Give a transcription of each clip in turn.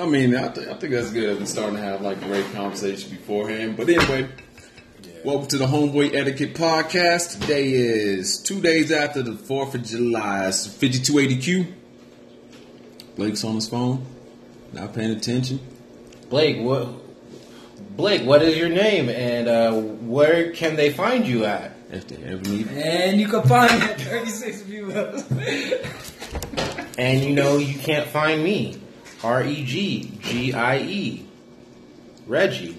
I mean, I, th- I think that's good. We're starting to have like a great conversation beforehand. But anyway, welcome to the Homeboy Etiquette Podcast. Today is two days after the 4th of July. It's 5280Q. Blake's on his phone, not paying attention. Blake, what? Blake, what is your name, and uh, where can they find you at? If they ever need And you can find me at 36 views. And you know you can't find me. R E G G I E. Reggie.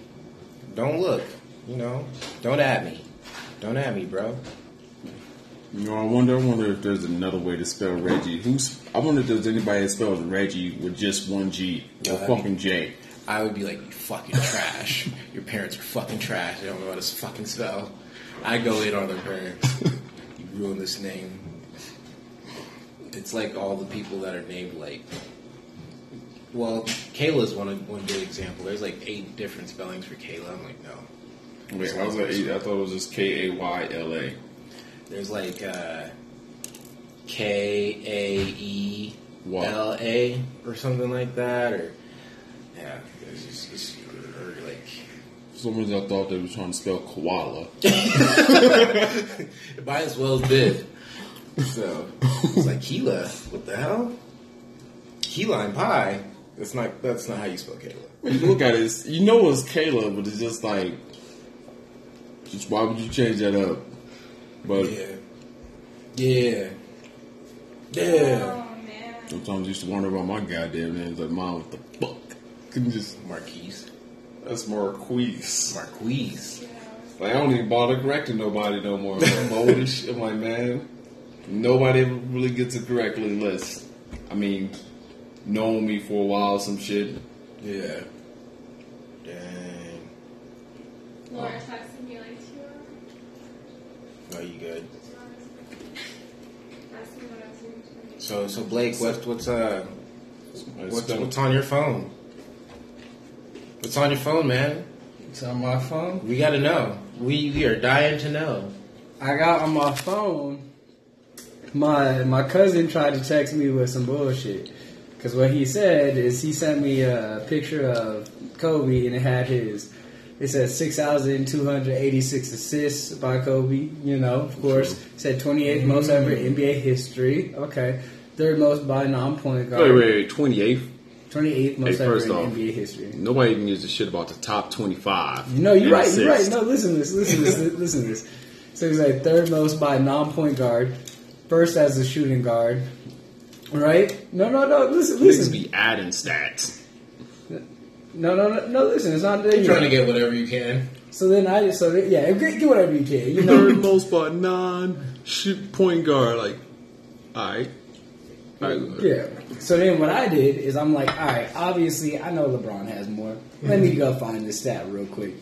Don't look. You know. Don't at me. Don't at me, bro. You know, I wonder. I wonder if there's another way to spell Reggie. Who's? I wonder if there's anybody that spells Reggie with just one G or fucking J. I would be like, you fucking trash. Your parents are fucking trash. They don't know how to fucking spell. I go in on their parents. you ruin this name. It's like all the people that are named like. Well, Kayla's one one good example. There's like eight different spellings for Kayla. I'm like, no. Wait, I was like, I thought it was just K A Y L A. There's like uh, K A E? L A or something like that, or yeah, it's just, it's, or like For some reason, I thought they were trying to spell koala. it might as well been. So it's like Keela. What the hell? Key lime pie. That's not. That's not how you spell Kayla. When you look at it, it's- you know it's Caleb, but it's just like, just why would you change that up? But Yeah. Yeah. Yeah. Oh man. sometimes I used to wonder about my goddamn name. Like, mom, what the fuck? Couldn't just. Marquise. That's Marquise. Marquise. Like, I don't even bother correcting nobody no more. I'm old as shit. I'm like, man, nobody ever really gets it correctly unless, I mean, known me for a while, some shit. Yeah. Dang. Laura texted me like two hours. Are you good? Asking what I was doing today. So, so Blake, what's what's uh, what's, what's on your phone? What's on your phone, man? It's on my phone. We got to know. We we are dying to know. I got on my phone. My my cousin tried to text me with some bullshit. Cause what he said is he sent me a picture of Kobe and it had his. It said six thousand two hundred eighty six assists by Kobe. You know, of course. It said twenty eighth most mm-hmm. ever in NBA history. Okay, third most by non point guard. Wait, wait, wait, 28th? Twenty eighth most Hey, ever in off, NBA history. Nobody even gives a shit about the top 25. No, you're and right. You're right. No, listen to this. Listen to this. listen to this. So he's like third most by non-point guard, first as a shooting guard. Right? No, no, no. Listen, Niggas listen. be adding stats. No, no, no, no. Listen, it's not there. You're trying to get whatever you can. So then I, so then, yeah, get, get whatever you can. You know, Third most by non shoot point guard. Like, alright. Alright. yeah. So then what I did is I'm like, all right, obviously I know LeBron has more. Let me go find this stat real quick.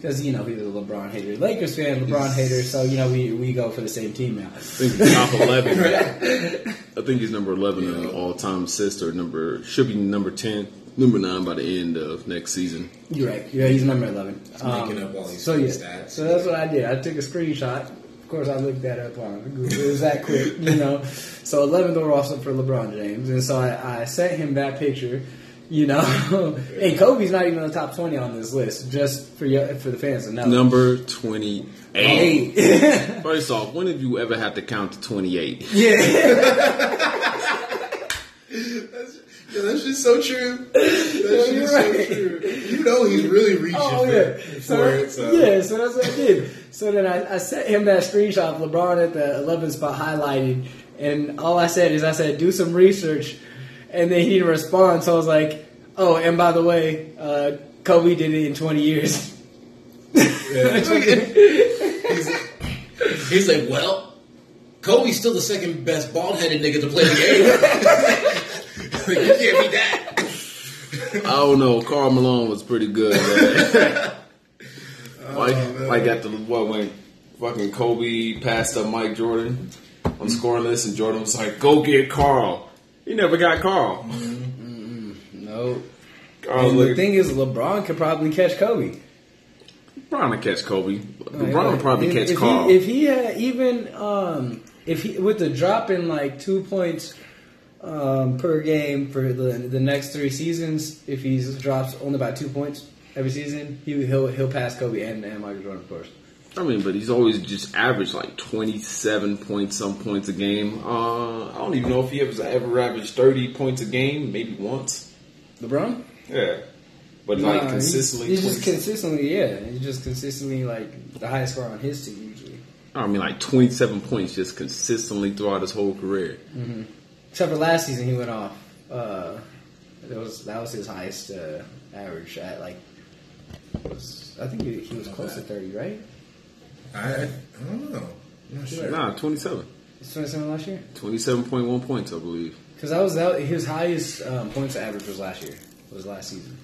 Because, you know, he's a LeBron hater. Lakers fan, LeBron hater, so, you know, we, we go for the same team now. I think he's top 11. I think he's number 11 in all time assist, or number, should be number 10, number 9 by the end of next season. You're right. Yeah, he's number 11. making up um, all these so, yeah. stats. So that's what I did. I took a screenshot. Of course, I looked that up on Google. It was that quick, you know. So 11th overall for LeBron James. And so I, I sent him that picture, you know. and Kobe's not even in the top 20 on this list, just for you, for the fans to know. Number 28. Eight. First off, when have you ever had to count to 28? yeah. Yeah, that's just so true. That's just You're so right. true. You know he's really reaching Oh yeah. So, yeah, so that's what I did. So then I, I sent him that screenshot of LeBron at the 11th spot highlighted, and all I said is I said do some research, and then he didn't respond. So I was like, oh, and by the way, uh, Kobe did it in 20 years. He's like, well, Kobe's still the second best bald headed nigga to play the game. you can't beat that. I don't know. Karl Malone was pretty good. Man. like, man. like at the what when fucking Kobe passed up Mike Jordan on the scoring list, and Jordan was like, "Go get Karl." He never got Karl. no. Karl And the thing is, LeBron could probably catch Kobe. LeBron would catch Kobe. LeBron Like, would probably if, catch if Karl. He, if he had even um, if he with the drop in like two points um, per game for the the next three seasons. If he drops only about two points every season, he he'll he'll pass Kobe and, and Michael Jordan, of course. I mean, but he's always just averaged like 27 points, some points a game. Uh, I don't even know if he ever, ever averaged 30 points a game, maybe once. LeBron, Yeah. But like consistently. he's, he's just consistently yeah, he's just consistently like the highest score on his team usually. I mean, like 27 points just consistently throughout his whole career. Except for last season, he went off. Uh, that was that was his highest uh, average at like. Was, I think he, he was close to thirty, right? I, I don't know. I'm not sure. Nah, 27. It's twenty seven last year. 27.1 points, I believe. Because that was that his highest um, points average was last year. Was last season.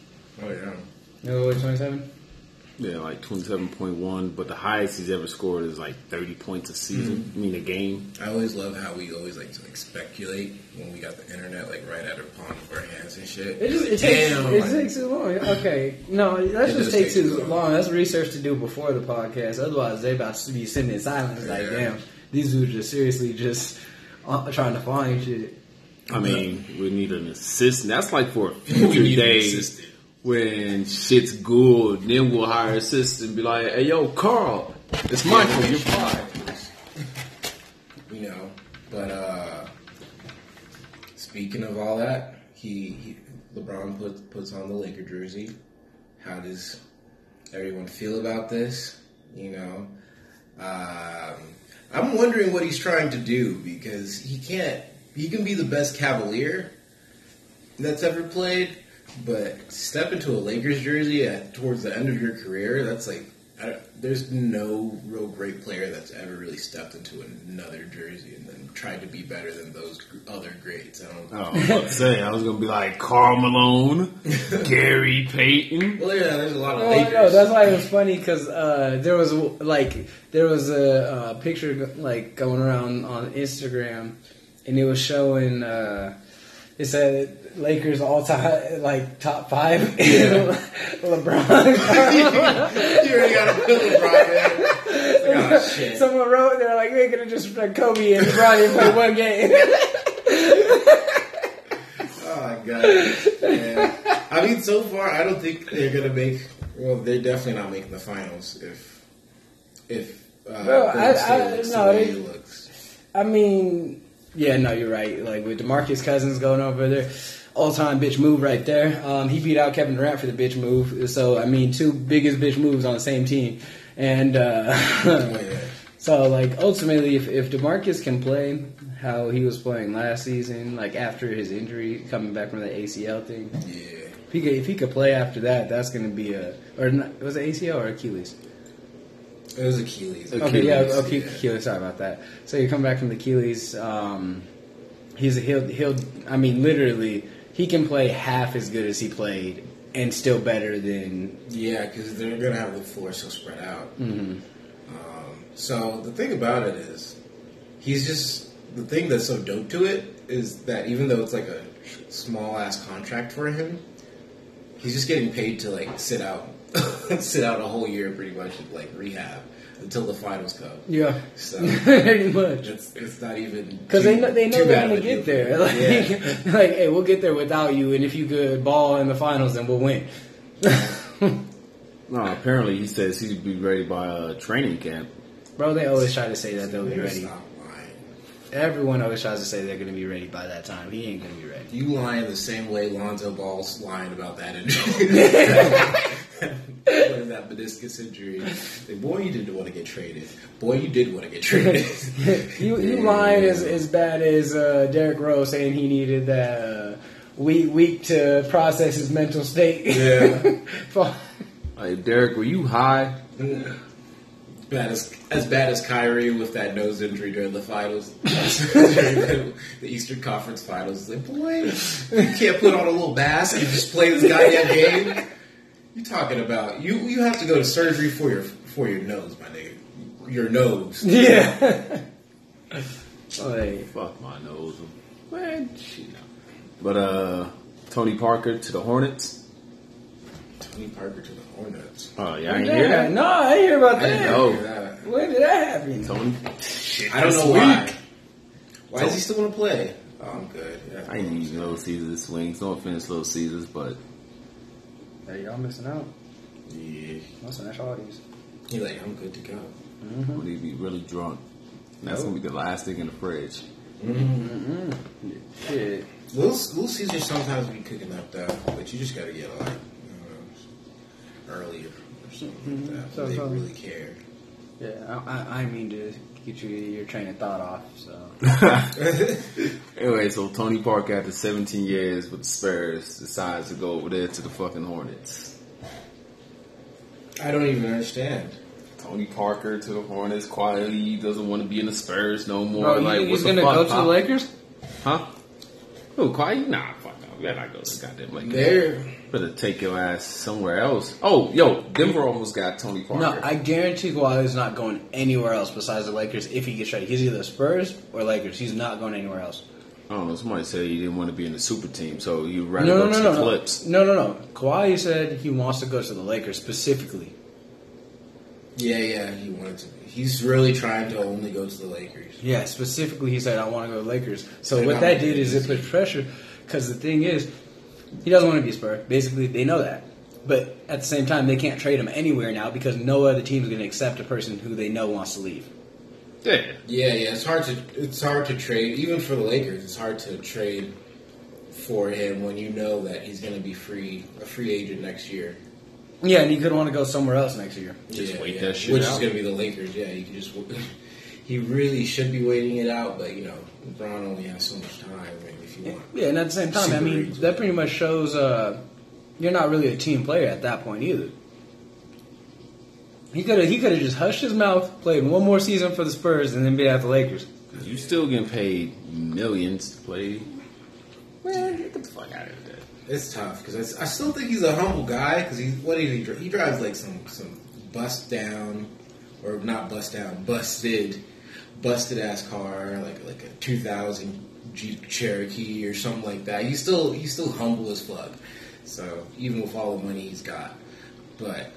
Oh yeah. No, twenty seven. Yeah, like 27.1, but the highest he's ever scored is like 30 points a season. I mean, a game. I always love how we always like to like speculate when we got the internet like right at our palm of our hands and shit. It just it takes Damn, it like, takes too long. Okay, no, that It just does takes take too too long. long. That's research to do before the podcast. Otherwise, they about to be sitting in silence. Like, damn, these dudes are seriously just uh, trying to find shit. I mean, we need an assistant. That's like for a We future an days assistant. When shit's good. Then we'll hire an assistant and be like, hey, yo, Carl, it's Michael. You're fired. you know. But uh speaking of all that, he, he LeBron puts puts on the Laker jersey. How does everyone feel about this? You know, um, I'm wondering what he's trying to do because he can't. He can be the best Cavalier that's ever played, but step into a Lakers jersey at towards the end of your career. That's like. I don't, there's no real great player that's ever really stepped into another jersey and then tried to be better than those gr- other greats. I don't. Know. Oh, I was about to say, I was going to be like Karl Malone, Gary Payton. Well, yeah, there's a lot of Oh, Lakers. no, that's why it was funny because uh, there was like there was a, uh picture like going around on Instagram, and it was showing. Uh, it said Lakers all time like top five. LeBron. you already got put LeBron in. Like, oh, shit. Someone wrote they're like they could have just put Kobe and LeBron didn't play one game. Oh my god. Yeah. I mean, so far, I don't think they're gonna make. Well, they're definitely not making the finals if if uh, No, I- I- no, they- looks. I mean, yeah, no, you're right. Like with Demarcus Cousins going over there, all time bitch move right there. Um, he beat out Kevin Durant for the bitch move. So I mean, two biggest bitch moves on the same team, and uh, so like ultimately, if if Demarcus can play how he was playing last season, like after his injury coming back from the ACL thing, Yeah. if he could, if he could play after that, that's going to be a or not, was it ACL or Achilles? It was Achilles. Okay, yeah, Achilles, okay, yeah. Achilles. Sorry about that. So you come back from the Achilles. Um, he's he'll he'll. I mean, literally, he can play half as good as he played, and still better than. Yeah, because they're gonna have the floor so spread out. Mhm. Um, so the thing about it is, he's just the thing that's so dope to it is that even though it's like a small ass contract for him, he's just getting paid to like sit out, sit out a whole year pretty much of like rehab until the finals come. Yeah, So pretty much. it's it's not even Because they know they know they're gonna get there. Like, yeah. like, hey, we'll get there without you, and if you could ball in the finals, then we'll win. No, apparently he says he'd be ready by uh, training camp. Bro, they always try to say that they'll be ready. Stop lying. Everyone always tries to say they're going to be ready by that time. He ain't going to be ready. You lying the same way Lonzo Ball's lying about that injury. What is that meniscus injury? Like, boy, you didn't want to get traded. Boy, you did want to get traded. you you lying as as bad as uh, Derrick Rose saying he needed that uh, week week to process his mental state. Yeah. For- Like, Derek, were you high? bad as, as bad as Kyrie with that nose injury during the finals, during the Eastern Conference Finals. Like, boy, you can't put on a little mask and just play this goddamn game. You talking about you? You have to go to surgery for your for your nose, my nigga. Your nose. yeah. like, Fuck my nose. Man, shit. But uh, Tony Parker to the Hornets. Tony Parker to the Hornets. Oh yeah, I ain't hear yeah, that. no, I didn't hear about I didn't that. know. Hear. When did that happen? Tony. I don't know why. Why does he still want to play? Oh, I'm good. Yeah. I ain't even Little Caesars swings. No offense, Little Caesars, but Hey, y'all missing out. Yeah. That's an extra audience. He's like, I'm good to go. Mm-hmm. when he be really drunk, and that's Nope. gonna be the last thing in the fridge. Mm-hmm. mm-hmm. Shit. Little, little Caesar sometimes be cooking up though, but you just gotta get like you know, earlier or something like mm-hmm. that. So- they so- really care. Yeah, I, I, I mean to get you your train of thought off. So Anyway, so Tony Parker, after 17 years with the Spurs, decides to go over there to the fucking Hornets. I don't even understand. Tony Parker to the Hornets quietly he doesn't want to be in the Spurs no more. Oh, Bro, you like, think what he's gonna fuck, go to the Lakers? Huh? Who, quiet? Nah, fuck no. We gotta not go to the goddamn Lakers. They're Better take your ass somewhere else. Oh, yo, Denver almost got Tony Parker. No, I guarantee Kawhi is not going anywhere else besides the Lakers if he gets traded. He's either Spurs or Lakers. He's not going anywhere else. I don't know. Somebody said he didn't want to be in the super team, so he'd rather No, go no, to no, the no, Clips. no, no, no. Kawhi said he wants to go to the Lakers specifically. yeah, yeah. He wanted to. He's really trying to only go to the Lakers. Yeah, specifically, he said, I want to go to Lakers. So They're what that did is it put pressure, because the thing is, he doesn't want to be a Spur. Basically, they know that. But at the same time, they can't trade him anywhere now because no other team is going to accept a person who they know wants to leave. Yeah. Yeah, yeah. It's hard to it's hard to trade even for the Lakers. It's hard to trade for him when you know that he's going to be free a free agent next year. Yeah, and he could want to go somewhere else next year. Just yeah, wait yeah. that shit Which out. is going to be the Lakers. Yeah, you can just. He really should be waiting it out, but you know, LeBron only has so much time. I if you want, Yeah, and at the same time, I mean, easy. that pretty much shows uh, you're not really a team player at that point either. He could have he could have just hushed his mouth, played one more season for the Spurs, and then be at the Lakers. You still getting paid millions to play. Man, get the fuck out of there. it's tough because I still think he's a humble guy. Because he what did he drive? He drives like some some bust down, or not bust down, busted, busted ass car, like like a 2000 Jeep Cherokee or something like that. He's still he's still humble as fuck. So even with all the money he's got, but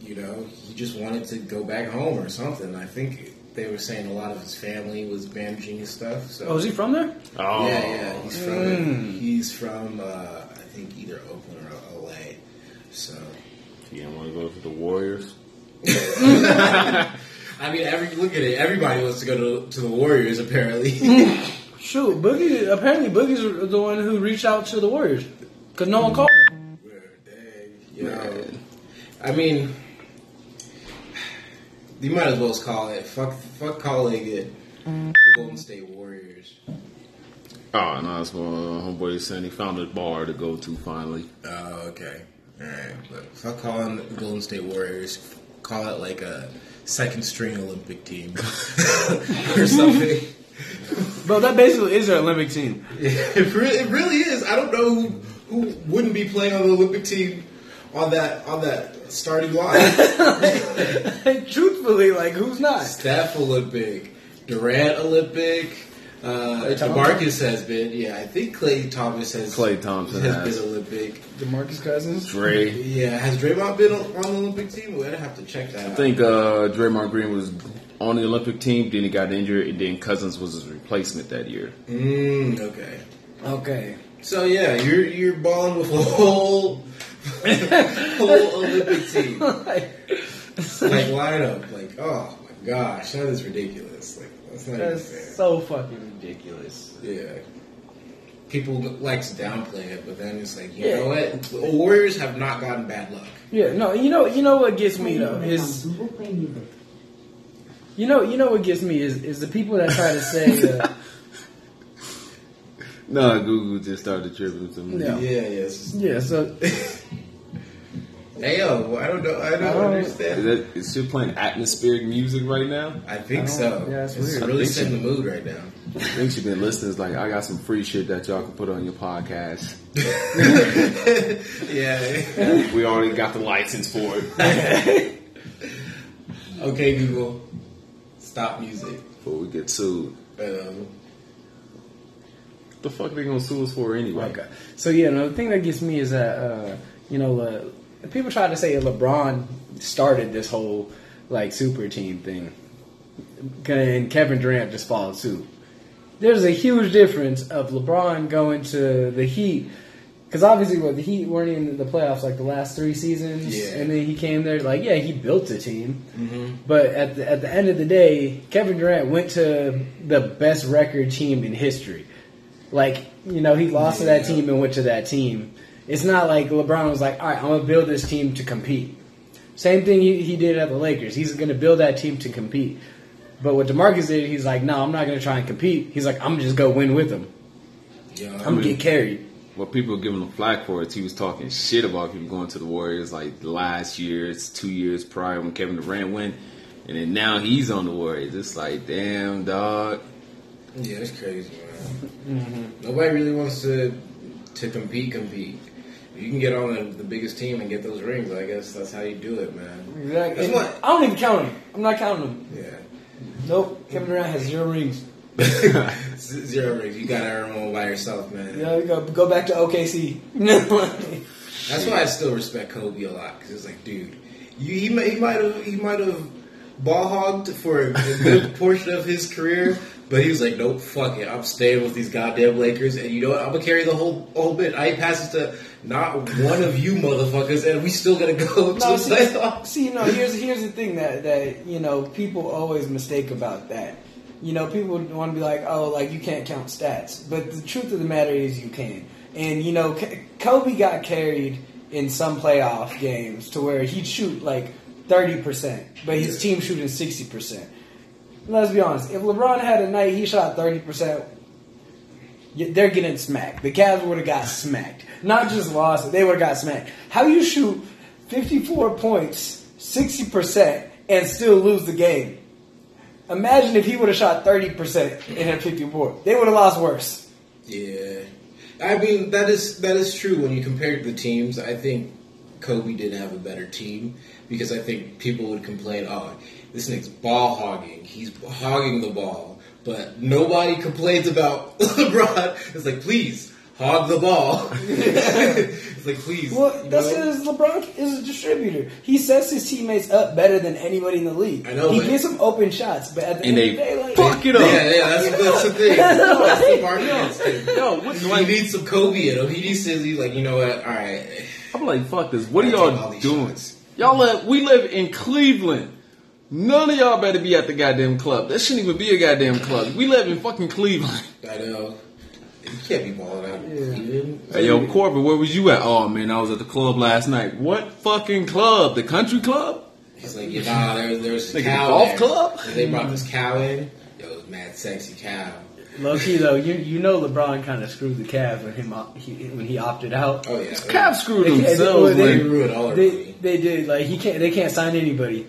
you know he just wanted to go back home or something. I think they were saying a lot of his family was managing his stuff. So Oh, is he from there? Oh, yeah, yeah. He's from Mm. he's from uh, I think either Oakland or LA. So You don't want to go to the Warriors? I mean, every look at it. Everybody wants to go to, to the Warriors. Apparently, Shoot, Boogie. Apparently, Boogie's the one who reached out to the Warriors because no one called him. Dang. I mean, you might as well just call it fuck. Fuck calling it the Golden State Warriors. Oh, no, that's what uh, homeboy saying. He found a bar to go to finally. Oh, okay. Alright. But fuck calling the Golden State Warriors. Call it like a second string Olympic team. or something. Bro, that basically is their Olympic team. It really, it really is. I don't know who, who wouldn't be playing on the Olympic team on that on that starting line. Truthfully, like who's not? Steph Olympic, Durant Olympic. Uh, Demarcus has been. Yeah, I think Clay Thomas has. Klay Thompson has, has. been Olympic. Demarcus Cousins. Dre. Yeah, has Draymond been on on the Olympic team? We'd have to check that I out. think uh, Draymond Green was on the Olympic team, then he got injured, and then Cousins was his replacement that year. Mm, okay. Okay. So yeah, you're you're balling with a whole whole Olympic team like lineup. Like, oh my gosh, that is ridiculous. Like, that's That's so fucking ridiculous. Yeah. People like to downplay it, but then it's like, you Yeah. know what? The Warriors have not gotten bad luck. Yeah, no, you know, you know what gets me though is you know, you know what gets me is is the people that try to say, uh, No, Google just started tripping to me. Yeah. Yeah, yes. yeah. So Hey yo, I don't know. I don't, I don't- Is, understand. that, is she playing atmospheric music right now? I think I so. yeah, it's it's weird. really setting the mood right now. I think she been listening. It's like, I got some free shit that y'all can put on your podcast. yeah. we already got the license for it. okay, Google, stop music. Before we get sued. Um, the fuck are they gonna sue us for anyway? okay. So yeah, no, the thing that gets me is that uh, you know uh, people try to say LeBron started this whole like super team thing, and Kevin Durant just followed suit. there's a huge difference of LeBron going to the Heat. Because obviously, what the Heat weren't in the playoffs like the last three seasons, Yeah. and then he came there. Like, yeah, he built a team, Mm-hmm. but at the at the end of the day, Kevin Durant went to the best record team in history. Like, you know, he lost to that team and went to that team. It's not like LeBron was like, all right, I'm gonna build this team to compete. Same thing he, he did at the Lakers. He's gonna build that team to compete. But what Demarcus did, he's like, no, I'm not gonna try and compete. He's like, I'm gonna just go win with them. Yeah, I'm gonna get carried. What people were giving him flack for is he was talking shit about people going to the Warriors like the last years, two years prior when Kevin Durant went, and then now he's on the Warriors. It's like, damn, dog. yeah, it's crazy, man. Mm-hmm. Nobody really wants to to compete. Compete. You can get on the, the biggest team and get those rings, I guess that's how you do it, man. Exactly. What- I don't even count him. I'm not counting him. Yeah. Nope. Kevin Durant has zero rings. Zero rings. You gotta earn one by yourself, man. Yeah, go go back to OKC. That's why I still respect Kobe a lot because it's like, dude, you, he might he might have he might have ball hogged for a, good portion of his career, but he was like, nope, fuck it, I'm staying with these goddamn Lakers, and you know what? I'm gonna carry the whole whole bit. I pass it to not one of you motherfuckers, and we still gotta go to No, the see, playoffs. see, you know, here's here's the thing that that you know people always mistake about that. You know, people want to be like, oh, like you can't count stats, but the truth of the matter is you can. And you know, K- Kobe got carried in some playoff games to where he'd shoot like thirty percent, but his team shooting sixty percent. Let's be honest. If LeBron had a night he shot thirty percent, they're getting smacked. The Cavs would have got smacked. Not just lost, they would have got smacked. How you shoot 54 points, 60%, and still lose the game? Imagine if he would have shot 30% and had 54. They would have lost worse. Yeah, I mean that is that is true when you compare the teams. I think Kobe did have a better team because I think people would complain, "Oh, this nigga's ball hogging. He's hogging the ball," but nobody complains about LeBron. It's like, please hog the ball. it's like, please. Well, you that's know? because LeBron is a distributor. He sets his teammates up better than anybody in the league. I know, He but- gets them open shots, but at the And end they of the day, like, fuck it up. Yeah, yeah, that's, that's the thing. That's the market thing. Yo, what, He like, needs some Kobe in him. He needs to be like, you know what? All right. I'm like, fuck this. What are I take all y'all doing? shots. Y'all live, we live in Cleveland. None of y'all better be at the goddamn club. That shouldn't even be a goddamn club. We live in fucking Cleveland. I know. You can't be balling out. Yeah. Hey, yo, Corbin, where was you at? Oh, man, I was at the club last night. What fucking club? The country club? He's like, yeah, nah, there, there's a Nigga, cow golf there. club? And they brought this cow in. Yo, it was mad sexy cow. Low key though, you you know LeBron kind of screwed the Cavs when him op- he, when he opted out. Oh yeah, Cavs screwed They- they- themselves. they- They ruined all our They they did like he can't they can't sign anybody.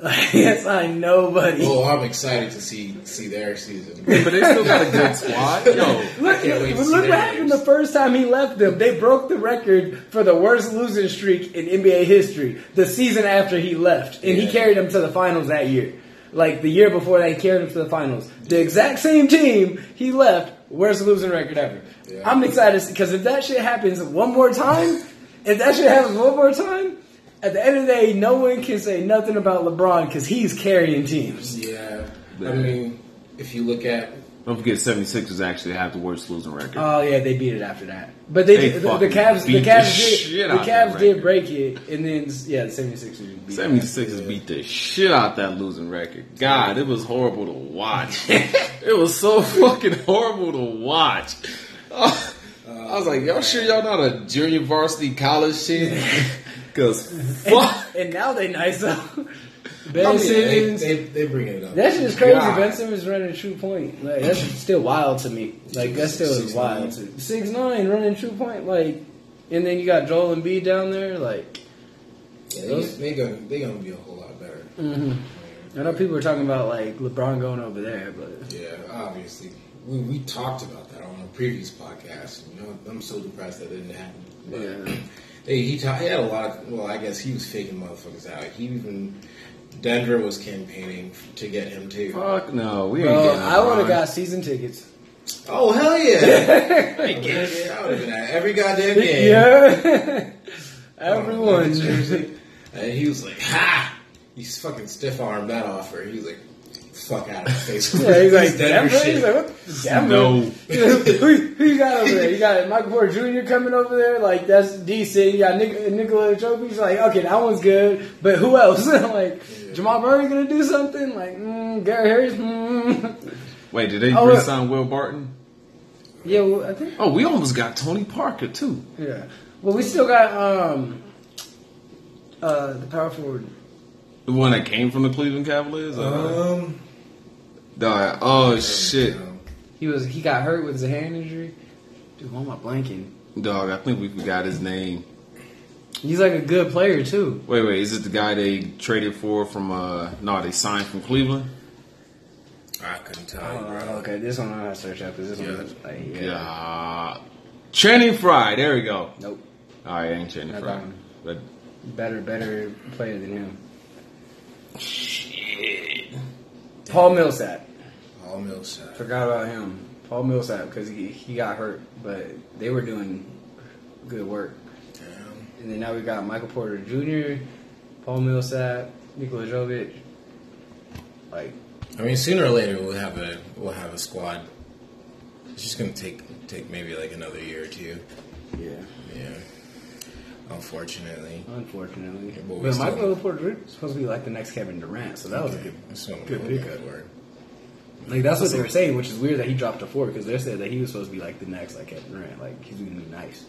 Like they can't sign nobody. Oh, I'm excited to see see their season. But they still got a good squad. Yo, Look, I can't wait to look see what happened games. the first time he left them. They broke the record for the worst losing streak in NBA history the season after he left. And he carried them to the finals that year. Like the year before that, he carried them to the finals. The exact same team he left, worst losing record ever. Yeah. I'm excited because if that shit happens one more time, if that shit happens one more time, at the end of the day, no one can say nothing about LeBron because he's carrying teams. Yeah, Yeah. I mean, if you look at don't forget 76ers actually have the worst losing record. Oh yeah, they beat it after that. But they, They did, the, the fucking Cavs the beat the Cavs shit did the Cavs did break it, and then yeah, the 76ers beat it. 76ers beat the shit out that losing record. God, it was horrible to watch. it was so fucking horrible to watch. Oh, I was like, y'all sure y'all not a junior varsity college shit? Because fuck. And now they nice though. Ben I mean, they, Simmons. they, they bring it up. that shit is crazy. God. Ben Simmons running true point. Like that's still wild to me. Like that still is Six wild. nine. To, Six nine running true point. Like, and then you got Joel Embiid down there. Like, Yeah, they, they gonna they gonna be a whole lot better. Mm-hmm. I know people are talking about like LeBron going over there, but Yeah, obviously. We, we talked about that on a previous podcast. You know, I'm so depressed that didn't happen. But Yeah. They, he, ta- he had a lot of. Well, I guess he was faking motherfuckers out. He even Denver was campaigning to get him too. Fuck no, we ain't bro, getting I would have LeBron. got season tickets. Oh hell yeah! Oh, I ain't it. I would have been at every goddamn game. Yeah, Oh, everyone. jersey. And he was like, "Ha!" He's fucking stiff armed that offer. He was like, fuck out of my face. Yeah, he's like, He's Denver Denver? shit. He's like, what? Denver? No. who, who you got over there? You got Michael Porter Jr. coming over there, like that's decent. You got Nic- Nikola Jokic, like okay, that one's good, but who else? like Jamal Murray gonna do something? Like mm, Gary Harris? Mm. Wait, did they Oh, look. re-sign Will Barton? Yeah, well, I think Oh, we almost got Tony Parker too. yeah. Well, we still got um uh the power forward. The one that came from the Cleveland Cavaliers. Uh, Um, dog, oh shit, He was he got hurt with his hand injury. Dude, why am I blanking? dog. I think we forgot his name. He's like a good player too. Wait, wait, is it the guy they traded for from? uh No, they signed from Cleveland. I couldn't tell Oh, you, bro. okay, this one I have to search up because this Yeah. one like yeah. Yeah, Channing Frye. There we go. Nope. All right, ain't Channing Not Frye, but Better, better player than him. shit. Paul Millsap. Paul Millsap. Forgot about him. Paul Millsap because he, he got hurt, but they were doing good work. Damn. And then now we got Michael Porter Jr., Paul Millsap, Nikola Jokic. Like, I mean, sooner or later we'll have a we'll have a squad. It's just gonna take take maybe like another year or two. yeah, Yeah. Unfortunately. unfortunately. Yeah, but but Michael Porter Jr. is supposed to be like the next Kevin Durant, so that was a good. Good pickup. for. Like that's what they were saying, which is weird that he dropped to four because they said that he was supposed to be like the next like Kevin Durant, like he's gonna be nice.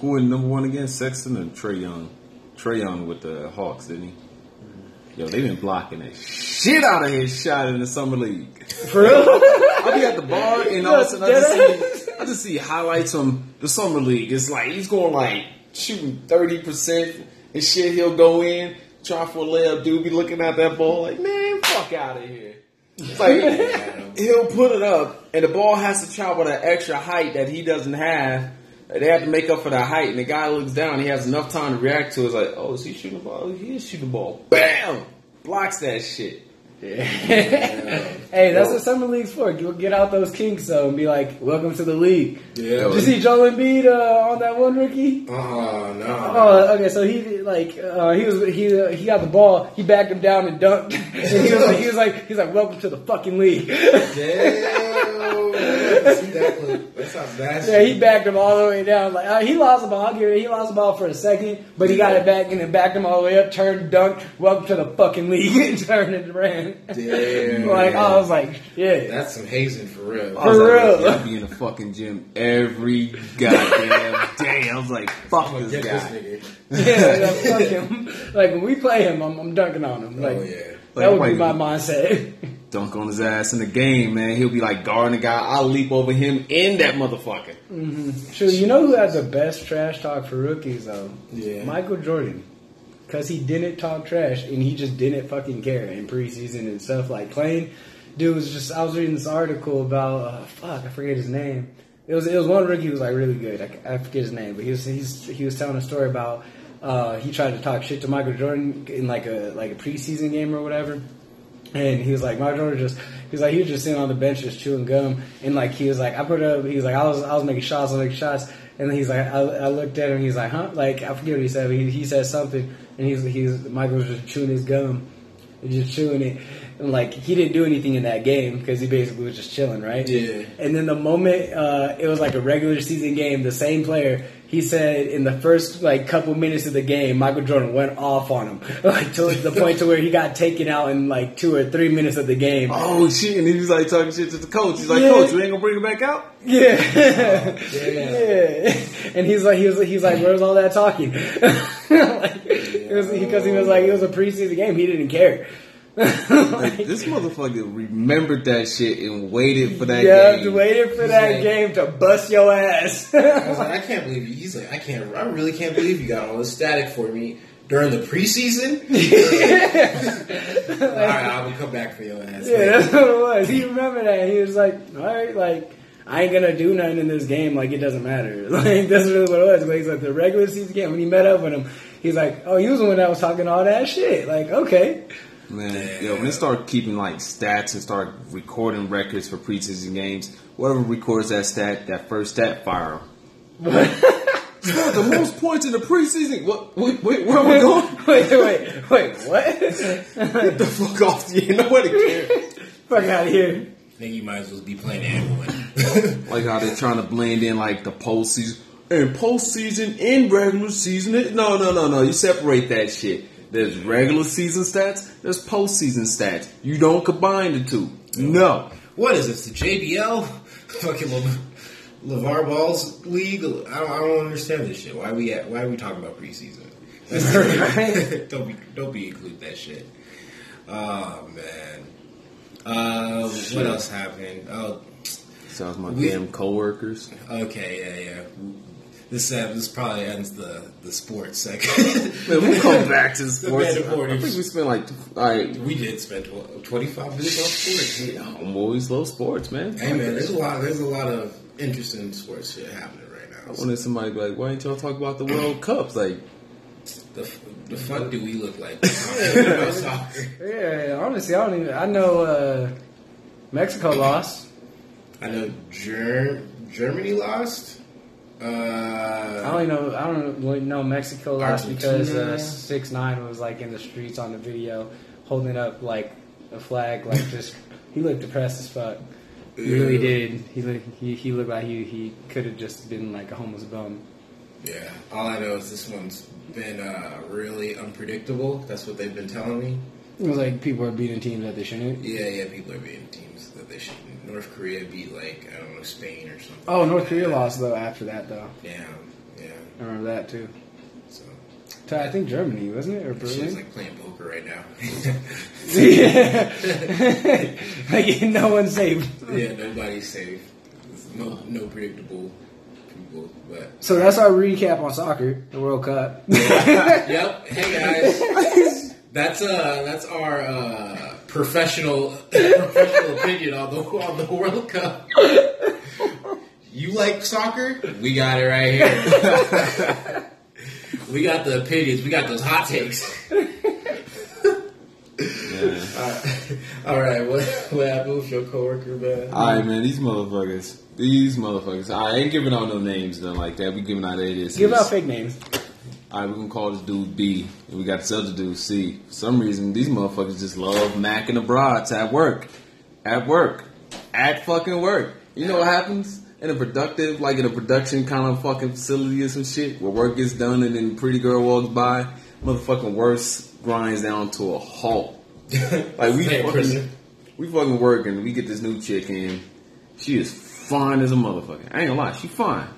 Who went number one again? Sexton or Trae Young? Trae Young with the Hawks, didn't he? Mm-hmm. Yo, they been blocking that shit out of his shot in the summer league. For real? I'll be at the bar and all of a sudden I just, see, I just see highlights from the summer league. It's like he's going like shooting thirty percent and shit. He'll go in try for a layup. Dude be looking at that ball like, man, fuck out of here. Like he'll put it up and the ball has to travel that extra height that he doesn't have. They have to make up for that height, and the guy looks down. He has enough time to react to it. It's like, oh, is he shooting the ball? He is shooting the ball. Bam! Blocks that shit. hey, that's what summer league's for. Get get out those kinks though and be like, "Welcome to the league." Yeah. Did you see Joel Embiid uh, on that one rookie? Oh no. Oh, okay. So he like uh, he was he uh, he got the ball. He backed him down and dunked. and he was like he was like he's like, "Welcome to the fucking league." Damn. That clip. That sounds yeah, he backed him all the way down. Like uh, he lost the ball. I'll give it. He lost the ball for a second, but he got it back and then backed him all the way up. Turned, dunked. Welcome to the fucking league. and turned and ran. Damn. like I was like, yeah. That's some hazing for real. I was For like, real. I'd be in the fucking gym every goddamn day. I was like, fuck I'm this guy. this nigga. Yeah, like, fuck him. Like when we play him, I'm, I'm dunking on him. Like oh yeah. That would Like, be my like- mindset. Dunk on his ass in the game, man. He'll be like guarding the guy. I'll leap over him in that motherfucker. Sure, you know who had the best trash talk for rookies though? Yeah. Michael Jordan. Cause he didn't talk trash and he just didn't fucking care in preseason and stuff like playing. Dude was just I was reading this article about uh, fuck I forget his name. It was it was one rookie who was like really good. I, I forget his name, but he was he's, he was telling a story about uh, he tried to talk shit to Michael Jordan in like a like a preseason game or whatever. And he was like, Michael Jordan just, he was like, he was just sitting on the bench just chewing gum. And like, he was like, I put up, he was like, I was, I was making shots, I was making shots. And he's like, I, I looked at him, he's like, huh? Like, I forget what he said, but he, he said something. And he's, he's, Michael was just chewing his gum. Just chewing it. And like, he didn't do anything in that game because he basically was just chilling, right? Yeah. And then the moment, uh, it was like a regular season game, the same player, he said in the first like couple minutes of the game, Michael Jordan went off on him, like to the point to where he got taken out in like two or three minutes of the game. Oh shit! And he was like talking shit to the coach. He's like, Yeah. "Coach, you ain't gonna bring him back out?" Yeah, Damn. yeah. And he's like, he was, he's like, where's all that talking? like, it was because he was like, it was a preseason game. He didn't care. Like, this motherfucker remembered that shit and waited for that yeah, game. waited for He's that like- game to bust your ass. I was like, I can't believe you. He's like, I can't. I really can't believe you got all this static for me during the preseason. all right, I will come back for your ass. Yeah, that's what it was. He remembered that. He was like, all right, like, I ain't gonna do nothing in this game. Like, it doesn't matter. Like, that's really what it was. Like, he's like, the regular season game, when he met up with him, he's like, oh, you was the one that was talking all that shit. Like, okay. Man, yo, when they start keeping like stats and start recording records for preseason games, whoever records that stat, that first stat, fire 'em. scored the most points in the preseason. What? Wait, wait where are we going? wait, wait, wait, what? Get the fuck off! Yeah, nobody cares. Fuck out of here. think you might as well be playing Amway. Like how they're trying to blend in like the postseason and postseason and regular season. No, no, no, no. You separate that shit. There's regular season stats. There's postseason stats. You don't combine the two. No. what is this? The JBL? Fucking Le- LaVar Ball's league? I don't, I don't understand this shit. Why we at, why are we talking about preseason? Right. don't be don't be include that shit. Oh man. Uh, what else happened? Oh, Sounds my We- damn coworkers. okay, yeah, yeah. This uh, this probably ends the the sports segment. Man, we'll come back to sports. I metaphors. think we spent like, like we did spend 25 minutes on sports. I'm always love sports, man. Hey man, there's a lot. There's a lot of interesting sports shit happening right now. I wanted somebody to be like, why ain't y'all talk about the World Cups? Like, The, the fuck do we look like? Yeah, honestly, I don't even. I know uh, Mexico lost. I know Ger- Germany lost. Uh, I only know. I don't really know Mexico lost because uh, six nine was like in the streets on the video, holding up like a flag, like just. He looked depressed as fuck. He really did. He looked. He, he looked like he he could have just been like a homeless bum. yeah. All I know is this one's been uh, really unpredictable. That's what they've been telling me. It was like people are beating teams that they shouldn't. Yeah, yeah. People are beating teams that they shouldn't. North Korea beat like I don't know Spain or something. Oh, North Korea lost though after that though. Yeah, yeah. I remember that too. So I think Germany wasn't it or Berlin? she's like playing poker right now. yeah, like no one's safe. yeah, nobody's safe. No no predictable people, but So that's our recap on soccer, the World Cup. yep. Hey guys, that's uh that's our uh, professional professional opinion on the on the World Cup. You like soccer? We got it right here. we got the opinions. We got those hot takes. All right, what what happened with your coworker, man? all right, man, these motherfuckers, these motherfuckers. I ain't giving out no names, nothing like that. We giving out aliases. Give out fake names. All right, we're gonna call this dude B, and we got this other dude C. For some reason, these motherfuckers just love macking the broads at work, at work, at fucking work. You know what happens in a productive, like in a production kind of fucking facility or some shit, where work gets done and then pretty girl walks by, motherfucking worse grinds down to a halt. Like we fucking, we fucking working. We get this new chick in. She is fine as a motherfucker. I ain't gonna lie, she fine.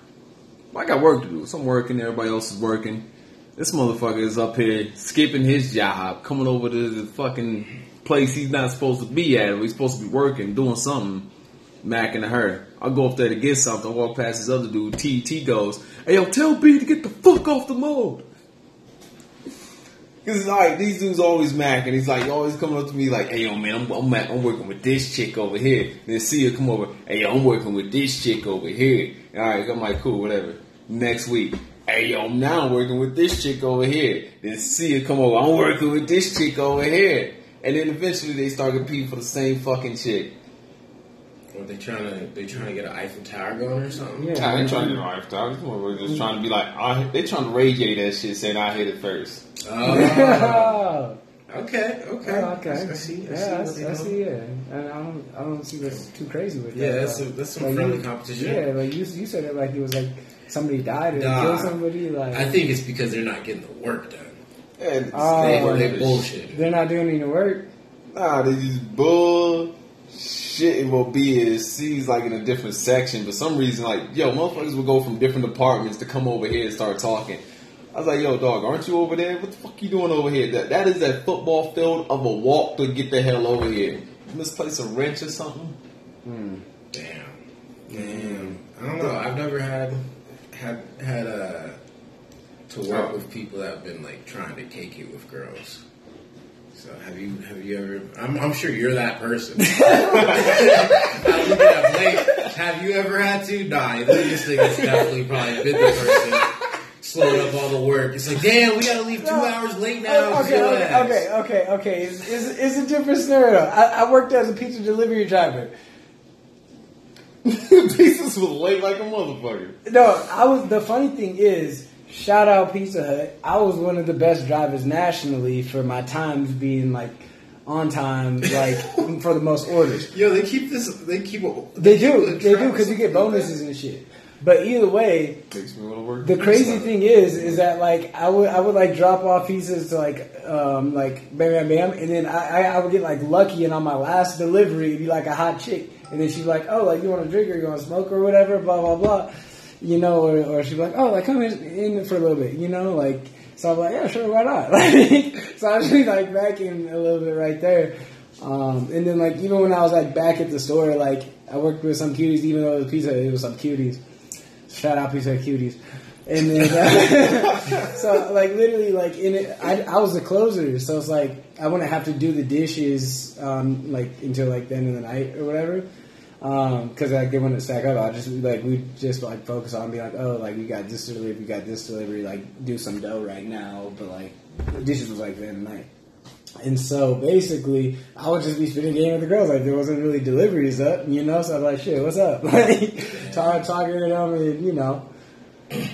I got work to do. So I'm working. Everybody else is working. This motherfucker is up here skipping his job, coming over to the fucking place he's not supposed to be at. He's supposed to be working, doing something. Macking to her. I go up there to get something. I walk past this other dude. T T goes, "Hey yo, tell B to get the fuck off the mold." Cause it's like these dudes always macking. He's like always coming up to me like, "Hey yo, man, I'm I'm, I'm working with this chick over here." Then see her come over, "Hey yo, I'm working with this chick over here." All right, I'm like, "Cool, whatever." Next week, "Hey yo, now I'm working with this chick over here." Then see her come over, "I'm working with this chick over here." And then eventually they start competing for the same fucking chick. Are they trying to they trying to get an Eiffel Tower going or something? Yeah. I ain't trying to get no lifestyle. These motherfuckers just mm. trying to be like, I, they trying to radiate that shit, saying I hit it first. Oh, Oh, okay, okay, oh, okay. I see. I yeah, see. see, I see. Yeah, and I don't, I don't see what's too crazy with Yeah, that. that's a- that's some Like, friendly you- competition. Yeah, like you, you said it like it was like somebody died or Nah. killed somebody. Like I think it's because they're not getting the work done. And Oh, they, they, they bullshit. they're not doing any work. Nah, they just bull shit. It will be is C's like in a different section, but some reason like yo, motherfuckers will go from different departments to come over here and start talking. I was like, yo, dog, aren't you over there? What the fuck you doing over here? That that is that football field of a walk to get the hell over here. You misplace a wrench or something? Hmm. Damn, damn. I don't know. I've never had had had uh, to work with people that have been like trying to cake it with girls. So have you have you ever? I'm, I'm sure you're that person. I'm looking at Blake. Have you ever had to? Nah, this thing has definitely probably been the person. Slowed up all the work. It's like, damn, we gotta leave two hours late now. Oh, okay, okay, okay, okay, okay. It's, it's, it's a different scenario. I, I worked as a pizza delivery driver. Pizzas was late like a motherfucker. No, I was. The funny thing is, shout out Pizza Hut. I was one of the best drivers nationally for my times being like on time, like for the most orders. Yo, they keep this. They keep. They do, keep they do, because you get bonuses and shit. But either way, Makes me want to work. the crazy thing is, is that like I would, I would like drop off pieces to like, um, like bam, bam, bam, and then I, I, I would get like lucky, and on my last delivery, it'd be like a hot chick, and then she'd be like, oh, like you want to drink or you want to smoke or whatever, blah blah blah, you know, or, or she'd be like, oh, like come in, in for a little bit, you know, like. So I'm like, yeah, sure, why not? Like, so I was just like back in a little bit right there. Um, and then like even when I was like back at the store, like I worked with some cuties, even though it was pizza, it was some cuties. Shout out pizza cuties. And then uh, so like literally like in it, I, I was the closer, so it's like I wouldn't have to do the dishes um, like until like the end of the night or whatever. Because like they wouldn't stack up, I just like we just like focus on be like, oh, like we got this delivery, we got this delivery, like do some dough right now, but like the dishes was like the end of the night. And so basically, I would just be spending game with the girls. Like there wasn't really deliveries up, you know. So I was like, "Shit, what's up?" Like talking, talking to them, and you know,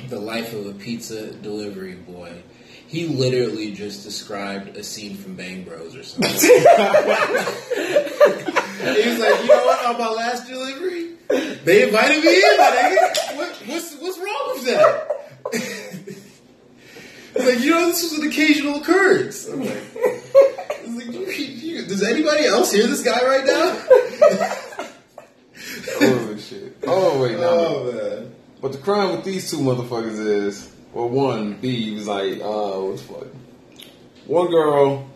the life of a pizza delivery boy. He literally just described a scene from Bang Bros or something. he was like, you know what? On my last delivery, they invited me in, my nigga. What, what's what's wrong with that? Like, you know, this was an occasional occurrence. I'm like, I was like, you, you, does anybody else hear this guy right now? Oh shit. Oh wait, no. Oh man. But the crime with these two motherfuckers is, well, one, B was like, uh, what the fuck? One girl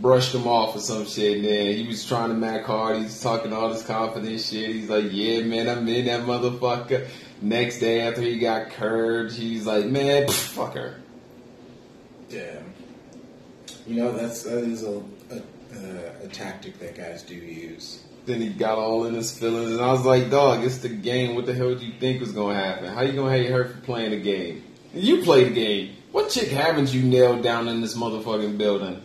brushed him off or some shit, and then he was trying to mac hard. He's talking all this confident shit. He's like, yeah, man, I'm in that motherfucker. Next day after he got curved, he's like, man, pff, fuck her. Yeah. You know, that's that is a a, uh, a tactic that guys do use. Then he got all in his feelings, and I was like, dog, it's the game. What the hell do you think was gonna happen? How you gonna hate her for playing the game? You play the game. What chick haven't you nailed down in this motherfucking building?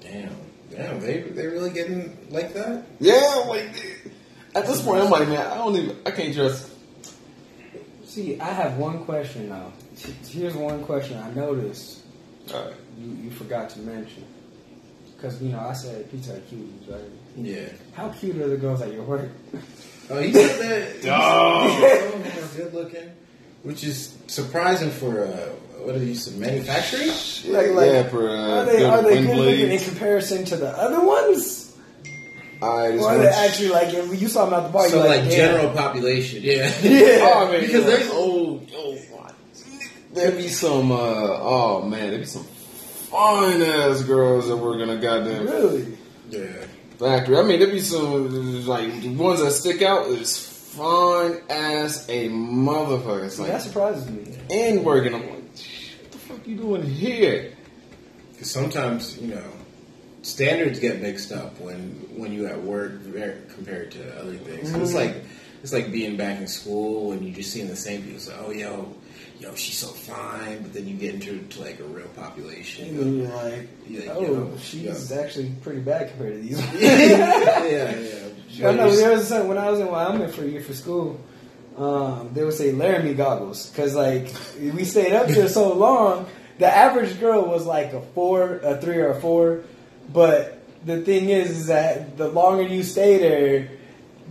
Damn. Damn, they they really getting like that? Yeah, like at this point, I'm like, man, I don't even, I can't trust. see, I have one question now. Here's one question I noticed All right. you, you forgot to mention. Because you know, I said pizza are cuties, right? Yeah. How cute are the girls at your work? Oh, he said that. Dog. they're good looking, which is surprising for uh, what did you say, manufacturing? Like- like, yeah, for uh, are they, good are they good looking in comparison to the other ones? I just Or are one- they actually like if you saw them at the bar? So you're like, like, general population, yeah. Yeah. Oh man, Because because there's- there's old, oh, there be some. uh Oh man, there be some fine ass girls that work in a goddamn Really? yeah. factory. I mean, there be some like the ones that stick out is fine as a motherfucker. It's like that surprises me. and working. I'm like, what the fuck you doing here? Because sometimes you know standards get mixed up when when you at work compared to other things. It's like it's like being back in school when you just seeing the same people. So, oh, yo, she's so fine, but then you get into to like a real population. And then you're like, Yeah, oh, yo, she's yo. actually pretty bad compared to these. yeah, yeah. I know there was when I was in Wyoming for a year for school. Um, they would say Laramie goggles because like we stayed up there so long. The average girl was like a four, a three, or a four. But the thing is, is that the longer you stay there,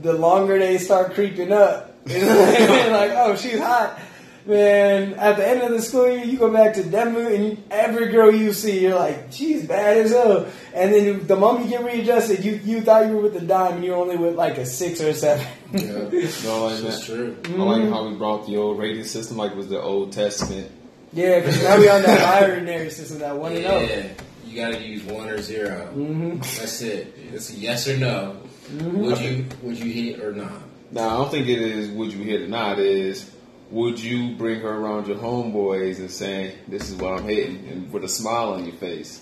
the longer they start creeping up. Like, oh, she's hot. Man, at the end of the school year, you go back to Denver, and every girl you see, you're like, she's bad as hell. And then the moment you get readjusted, you you thought you were with a dime, and you're only with like a six or a seven. yeah. No, like That's that. true. I like how we brought the old rating system, like it was the Old Testament. yeah, because now we on that binary system, that one and oh. Yeah, you gotta use one or 0 Mhm. That's it. It's a yes or no. Would you would you hit or not? Now, I don't think it is would you hit or not. It is would you bring her around your homeboys and say, "This is what I'm hitting," and with a smile on your face?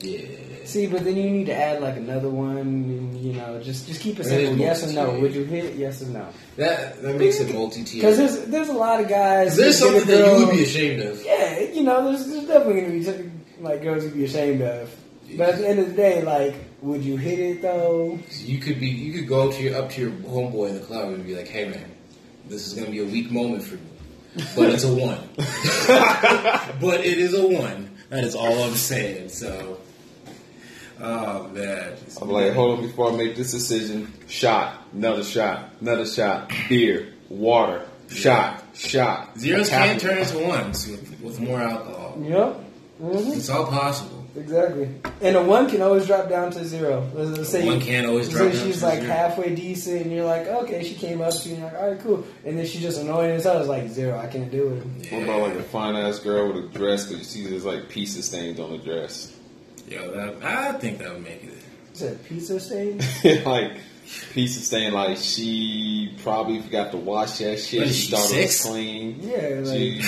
Yeah. See, but then you need to add like another one, and you know, just just keep it It is simple. Yes or no? Would you hit? Yes or no? That that makes it multi tier. Because there's there's a lot of guys. there's that get a something that you would be ashamed of. Yeah, you know, there's, there's definitely gonna be like girls you'd be ashamed of But at the end of the day, like, would you hit it though? You could be, you could go up to your up to your homeboy in the club and be like, "Hey man, this is gonna be a weak moment for me, but it's a one. but it is a one. That is all I'm saying. So, oh man, I'm like, hold on, before I make this decision, shot, another shot, another shot, beer, water, shot, shot. zeros can it. turn into ones with, with more alcohol. Yep. hmm It's all possible. Exactly. And a one can always drop down to zero. Let's let's say One can always drop say down she's to like zero. halfway decent, and you're like, okay, she came up to you, and you're like, all right, cool. And then she's just annoying as hell. It's like zero. I can't do it. What about like a fine ass girl with a dress, but you see there's like pieces stains on the dress? Yo, that I think that would make it. Is that pizza stain? like pieces stain, like she probably forgot to wash that shit. What is she she, thought it was six? clean. Yeah, like She,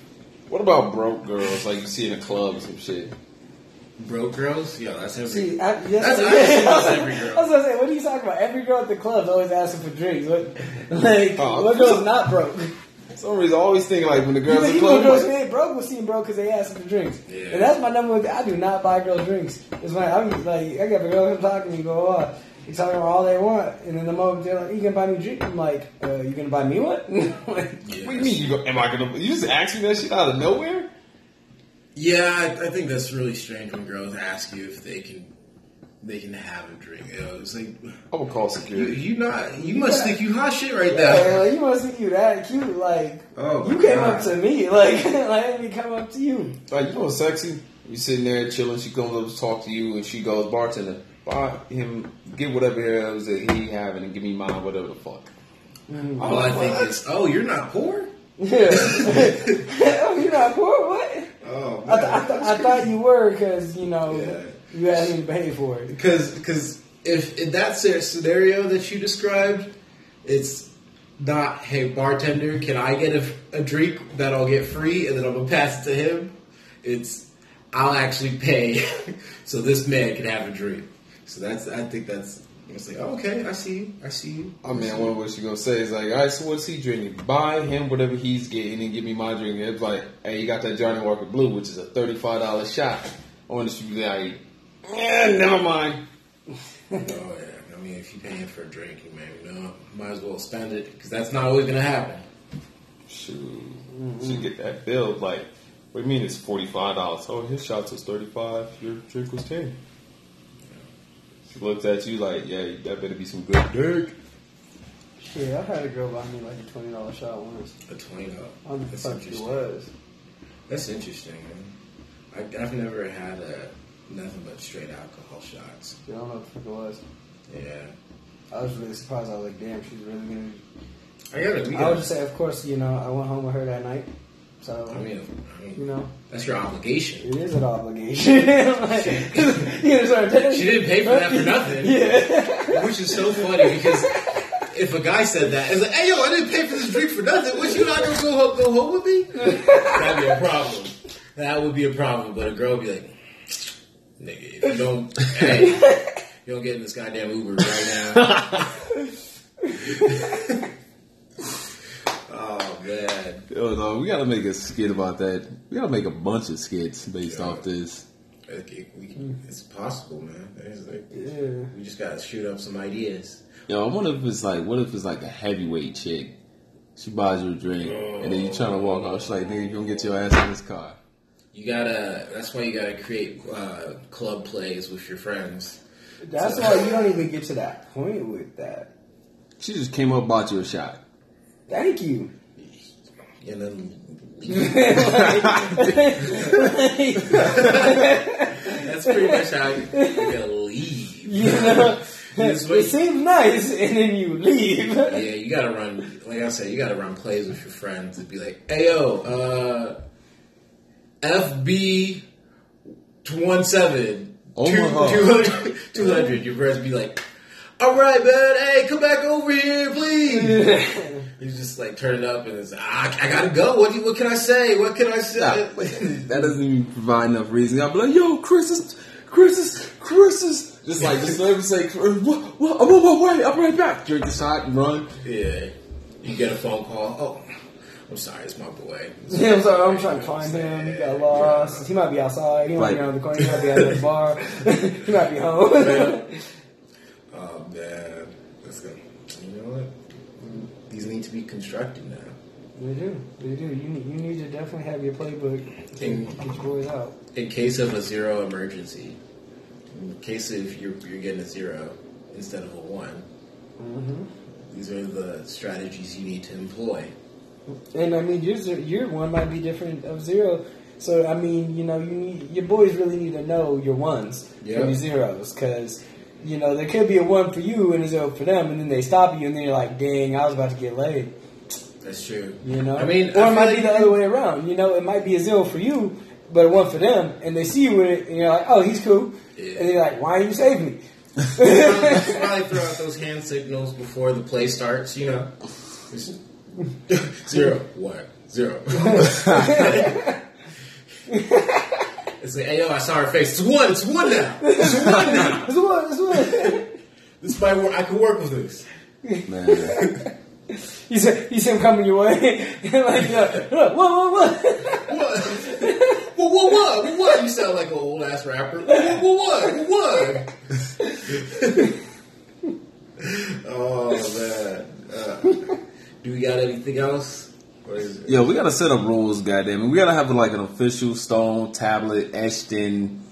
what about broke girls like you see in the clubs and some shit? Broke girls? Yo, that's every. See, I, yes, That's- yeah, I that's I every girl. I was gonna say, what are you talking about? Every girl at the club's always asking for drinks. What, like, Oh, what girl's not broke? For some reason, I always think like when the girls Even, in the even club, girls like, ain't broke will seem broke because they asking for drinks. Yeah. And that's my number one thing. I do not buy girls drinks. It's like, I'm like, I got a girl come talk to me, go, oh, you talking about all they want, and then the moment they're like, you can buy me a drink, I'm like, uh, you gonna buy me one? like, Yes. what do you mean? You go, am I gonna? You just ask me that shit out of nowhere? Yeah, I, I think that's really strange when girls ask you if they can they can have a drink. You know, it's like I would call security. you not you must think you hot shit right yeah, now. like, you must think you that cute, like, Oh, you my came God. up to me, like, like, I didn't come up to you. Like you know, what's sexy. You sitting there chilling. She comes up to talk to you, and she goes, "Bartender, buy him, get whatever else that he having, and give me mine, whatever the fuck." Mm, All I think is, oh, you're not poor. Yeah. oh, you're not poor, what? Oh, I, th- I, th- I thought you were because you know Yeah. you had me to pay for it. because because if in that sce- scenario that you described, it's not hey bartender, can I get a, a drink that I'll get free and then I'm gonna pass it to him. It's I'll actually pay so this man can have a drink. So that's I think that's it's like oh, okay, I see you, I see you. Oh, I mean, I wonder what she gonna say. Is like, all right, so what's he drinking? Buy him whatever he's getting, and give me my drink. And it's like, hey, you got that Johnnie Walker Blue, which is a thirty-five dollar shot. I want to be like, yeah, never mind. Oh yeah, I mean if you're paying for a drink, you man, you know, might as well spend it because that's not always gonna happen. Shoot, she get that bill. Like, what do you mean it's forty-five dollars? Oh, his shots was thirty-five. Your drink was ten. She looks at you like, yeah, that better be some good dick. Shit, I had a girl buy me like a twenty dollar shot once. A twenty dollars. I don't That's fuck she interesting. was. That's interesting, man. I, I've never had a nothing but straight alcohol shots. I don't know what the fuck it was. Yeah, I was really surprised. I was like, damn, she's really gonna. I gotta. We I would just say, of course, you know, I went home with her that night, so I mean, you know, that's your obligation. it is an obligation. Like, you know, sort of- She didn't pay for that for nothing. Yeah. Which is so funny because if a guy said that, it's like, "Hey, yo, I didn't pay for this drink for nothing. What you not gonna go home, go home with me?" That'd be a problem. That would be a problem. But a girl would be like, "Nigga, if you don't, hey, you don't get in this goddamn Uber right now." oh man, Yo, no, we gotta make a skit about that. We gotta make a bunch of skits based Yeah. off this. Okay, we it's possible, man. It's like, Yeah. we just gotta shoot up some ideas. Yo, I wonder if it's like, what if it's like a heavyweight chick? She buys you a drink, and then you trying to walk out. She's like, "Nigga, you gonna get your ass in this car." You gotta. That's why you gotta create uh, club plays with your friends. That's why you don't even get to that point with that. She just came up, bought you a shot. Thank you. And then that's pretty much how you, you leave. you know, You just it wait. seems nice, and then you leave. Yeah, you gotta run. Like I said, you gotta run plays with your friends and be like, "Hey yo, uh, FB one seven Oh two my God. 200, 200. Your friends be like, "All right, man. Hey, come back over here, please." You just like turn it up and it's ah, I gotta go. What do you, what can I say? What can I say? that doesn't even provide enough reason. I'll be like, "Yo, Chris is, Chris is, Chris is." Just like just let him say, "What? What? I'm on my way. I'm right back." Drink the shot and run. Yeah. You get a phone call. Oh, I'm sorry, it's my boy. Yeah, I'm sorry, I'm trying to find him. He got lost. He might be outside. He might be around the corner. He might be at the bar. he might be home. Oh man, let's go. You know what? These need to be constructed now. they do. They do. You need, you need to definitely have your playbook to In- get your boys out. In case of a zero emergency, in case if you're you're getting a zero instead of a one, Mm-hmm. these are the strategies you need to employ. And I mean, your your one might be different of zero. So I mean, you know, you need your boys really need to know your ones Yeah. and your zeros because you know there could be a one for you and a zero for them, and then they stop you, and then you're like, "Dang, I was about to get laid." That's true. You know, I mean, or I it might feel be the other way around. You know, it might be a zero for you, but a one for them, and they see you with it, and you're like, "Oh, he's cool," Yeah. and they're like, "Why didn't you save me?" Probably throw out those hand signals before the play starts. You know, zero, one, zero. it's like, hey yo, I saw her face. It's one. It's one now. It's one now. It's one, it's one. This might work. I can work with this. Man. You said you see him coming your way, like, uh, what, what, what? What? What? What? What? What? You sound like an old ass rapper. What? What? What? What? oh man. Uh, do we got anything else? Or is we gotta set up rules, goddamn. We gotta have like an official stone tablet etched in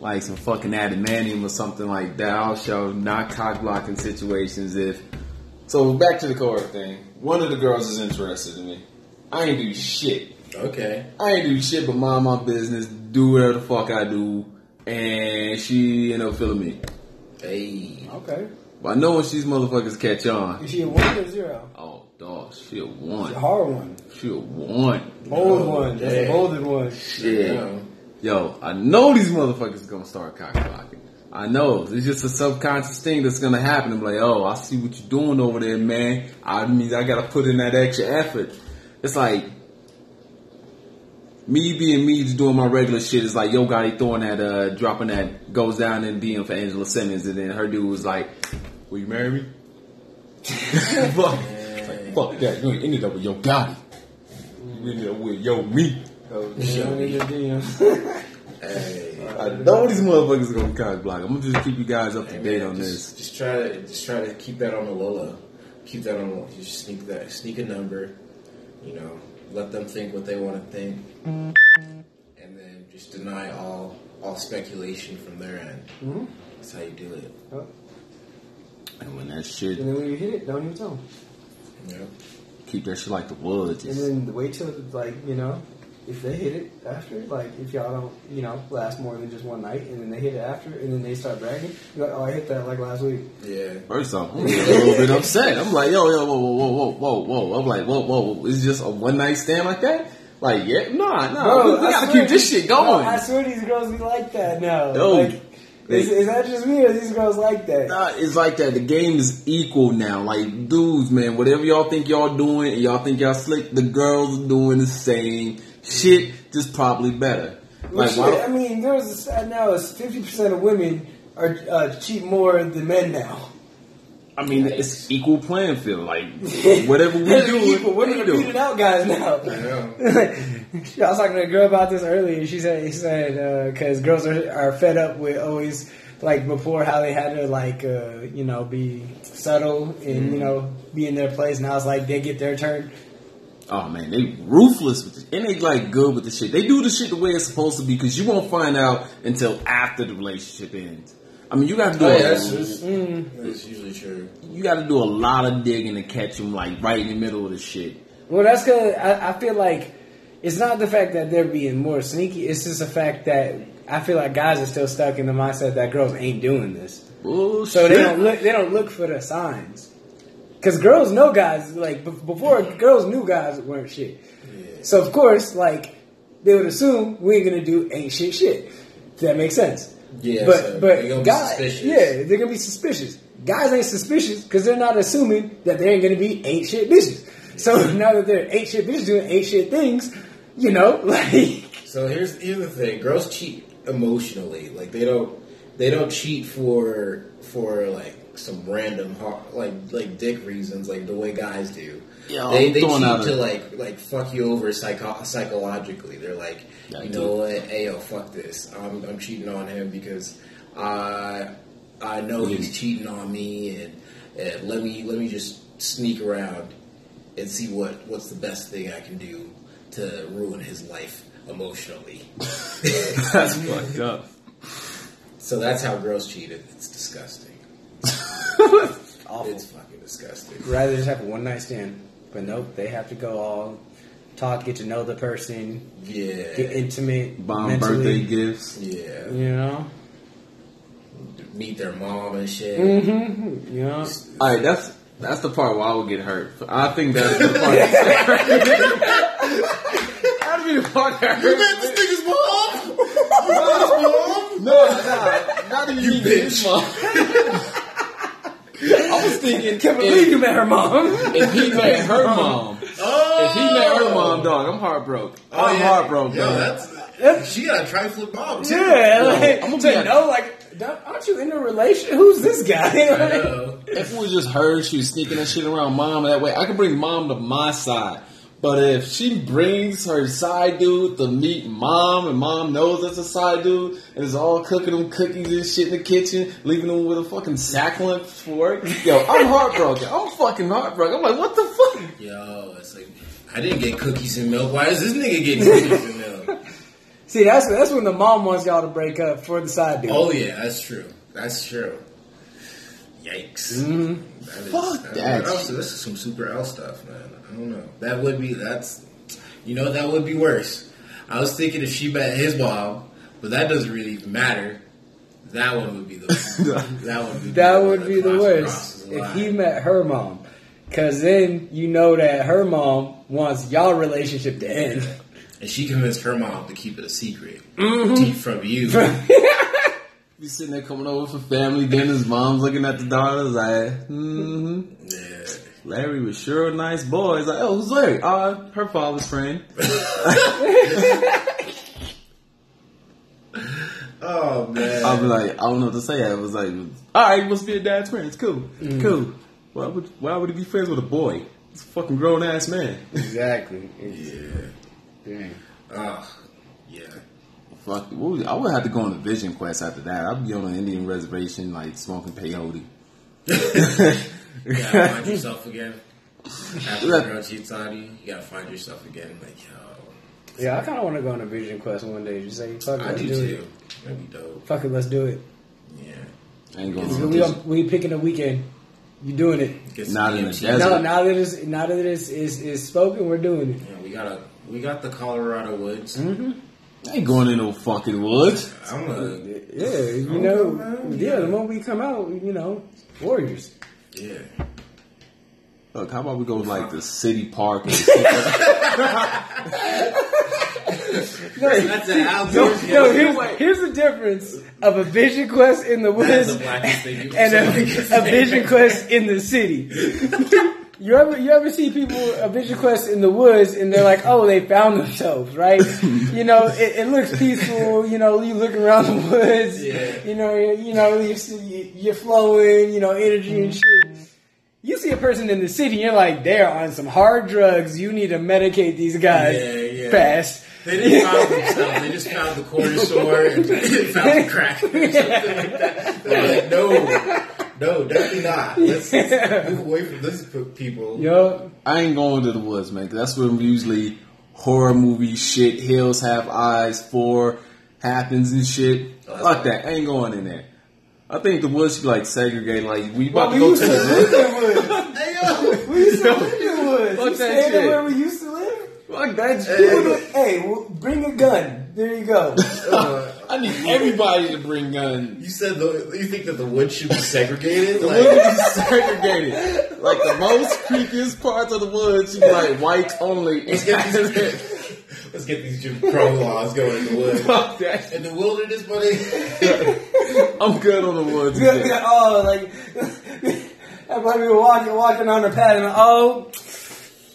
like some fucking adamantium or something like that. I'll show not cock blocking situations if. So back to the core thing. One of the girls is interested in me. I ain't do shit. Okay. I ain't do shit but mind my business, do whatever the fuck I do, and she end up feeling me. Hey. Okay. But I know when these motherfuckers catch on. Is she a one or zero? Oh, dog, she a It's a one. hard one. She a one. Bold one. That's a bolded one. Shit. Yeah. Yo, I know these motherfuckers gonna start cock blocking. I know. It's just a subconscious thing that's gonna happen. I'm like, oh, I see what you're doing over there, man. I mean, I gotta put in that extra effort. It's like me being me just doing my regular shit. It's like yo, Gotti throwing that, uh, dropping that goes down and being for Angela Simmons, and then her dude was like, "Will you marry me?" fuck, fuck that. You ain't ended up with Yo Gotti. You ended up with Yo Me. Oh, Show me. yeah. Hey. I know these motherfuckers are gonna cock block. I'm gonna just keep you guys up to Hey, date man, on just, this. Just try to just try to keep that on the low low. Keep that on. the Just sneak that. Sneak a number. You know. Let them think what they want to think, and then just deny all all speculation from their end. Mhm. That's how you do it. Oh, And when that shit, And then when you hit it, don't even tell them. You know. keep that shit like the woods. And Just, then wait till like you know, if they hit it after, like if y'all don't you know last more than just one night, and then they hit it after, and then they start bragging, you're like, oh, I hit that like last week. Yeah. First off, I'm getting a little bit upset. I'm like, yo, yo, whoa, whoa, whoa, whoa, whoa, whoa. I'm like, whoa, whoa, Is it's just a one night stand like that? Like, yeah, nah, nah. Bro, we, we gotta keep this these- shit going. Bro, I swear these girls be like that now. Yo, like, they- is, is that just me or these girls like that? Nah, it's like that. The game is equal now. Like, dudes, man, whatever y'all think y'all doing, and y'all think y'all slick, the girls are doing the same shit, just probably better. Well, Like, shit, why, I mean, there's a stat now fifty percent of women are uh, cheat more than men now. I mean, it's equal playing field. Like, whatever we They're do, equal. Women we are do. beating out guys now. know. I was talking to a girl about this earlier. She said, "She said because girls are, are fed up with always like before how they had to like uh, you know be subtle and you know be in their place. Now it's like they get their turn. Oh man, they ruthless with this, and they like good with the shit. They do the shit the way it's supposed to be because you won't find out until after the relationship ends. I mean, you got to do Oh, a, yeah, that's, that's, Mm. that's usually true. you got to do a lot of digging to catch them like right in the middle of the shit. Well, that's because I, I feel like it's not the fact that they're being more sneaky. It's just the fact that I feel like guys are still stuck in the mindset that girls ain't doing this. Bullshit. So they don't look. They don't look for the signs. Because girls know guys. Like be- before, girls knew guys weren't shit. Yeah. So of course, like they would assume we ain't gonna do ain't shit shit. Does that make sense? Yeah, but so but they're gonna be guys, suspicious. yeah, they're gonna be suspicious. Guys ain't suspicious because they're not assuming that they ain't gonna be ain't shit bitches. So now that they're ain't shit bitches doing ain't shit things, you know, like So here's here's the thing: girls cheat emotionally. Like they don't they don't cheat for for like some random har- like like dick reasons like the way guys do. Yo, they I'm they cheat to like like fuck you over psycho- psychologically. They're like, Yeah, you do. know what? Hey, yo, fuck this. I'm I'm cheating on him because I I know he's mm. cheating on me, and, and let me let me just sneak around and see what what's the best thing I can do to ruin his life emotionally. That's fucked up. So that's how girls cheat. It's disgusting. Awful. It's fucking disgusting. Rather just have a one night stand, but nope, they have to go all talk, get to know the person, Yeah. get intimate, Bomb mentally, birthday gifts. yeah. You know, Meet their mom and shit. mm-hmm. you know. All right, that's that's the part where I would get hurt. I think that's the part. That'd be the part that hurts. this nigga's mom? mom? No, nah, not even you his mom. I was thinking Can't believe you if, met her mom. if he met her mom, if he met her mom, dog, I'm heartbroken. Oh, I'm heartbroken. Yo, man. that's, she got a trifling mom, too. yeah, like, I'm gonna to be- know, like, aren't you in a relation? Who's this guy? I know. If it was just her, she was sneaking that shit around mom that way, I could bring mom to my side. But if she brings her side dude to meet mom, and mom knows that's a side dude, and is all cooking them cookies and shit in the kitchen, leaving them with a fucking sackling for work, yo, I'm heartbroken. I'm fucking heartbroken. I'm like, what the fuck? Yo, it's like, I didn't get cookies and milk. Why is this nigga getting cookies and milk? See, that's that's when the mom wants y'all to break up for the side dude. Oh, yeah, that's true. That's true. Yikes. Mhm. That is, Fuck that. that This is some super L stuff, man. I don't know. That would be, that's, you know, that would be worse. I was thinking if she met his mom, but that doesn't really even matter. That one would be the that would be That the, would be the worst if he met her mom, because then you know that her mom wants y'all relationship to end. and she convinced her mom to keep it a secret Mm-hmm. Keep from you. Be sitting there coming over for family dinners, mom's looking at the daughters like, mm-hmm. yeah. Larry was sure a nice boy. He's like, oh, who's Larry? Uh, her father's friend. Oh man. I'll be like, I don't know what to say. I was like, all right, you must be a dad's friend. It's cool. Mm. Cool. Why would why would he be friends with a boy? He's a fucking grown ass man. Exactly. yeah. Dang. Oh, yeah. Fuck, what would- I would have to go on a vision quest after that. I'd be on an Indian reservation, like smoking peyote. You gotta find yourself again. After Yeah. a girl cheats on you, you gotta find yourself again. Like, yo, Yeah, I kind of want to go on a vision quest one day. Just say, fuck it, I let's do do too. it. That'd be dope. Fuck it, let's do it. Yeah. I ain't going We, on a we, vision. we picking a weekend. You doing it? Get some Not in the EMT. desert. No, now that it's now that it's is is spoken, we're doing it. Yeah, we got a we got the Colorado woods. Mm-hmm. I ain't going in no fucking woods. I'm a Yeah, you Okay, know, man. yeah. The moment we come out, you know, warriors. yeah. Look, how about we go like the city park and That's an No, no here's, here's the difference of a vision quest in the woods the blackest thing you and a, a vision quest in the city. You ever you ever see people a vision quest in the woods and they're like, oh, they found themselves, right? you know, it, it looks peaceful. You know, you look around the woods. Yeah. You know, you, you know, you're, you're flowing. You know, energy and mm-hmm. shit. You see a person in the city, you're like, they're on some hard drugs. You need to medicate these guys Yeah, yeah. fast. They didn't found themselves. They just found the corner store and found the crack or something like that. They're like, no, no, definitely not. Let's, let's move away from this people. Yo, I ain't going to the woods, man. that's where usually horror movie shit, hills have eyes, four happens and shit. Oh, that's Fuck that. I ain't going in there. I think the woods should be like segregated. Like we about we to go used to to the woods. Hey, yo. We used to live in woods. Fuck You that shit. where we used to live? Fuck that Hey, shit. hey, well, bring a gun. There you go. Uh, I need everybody to bring guns. you said the, you think that the woods should be segregated? The Like, woods should be segregated. Like the most creepiest parts of the woods should be like whites only. let's get these, let's get these Jim Crow laws going in the woods. Fuck that. In the wilderness, buddy. I'm good on the woods. Yeah, yeah, oh, like everybody were walking, walking on the path, and oh,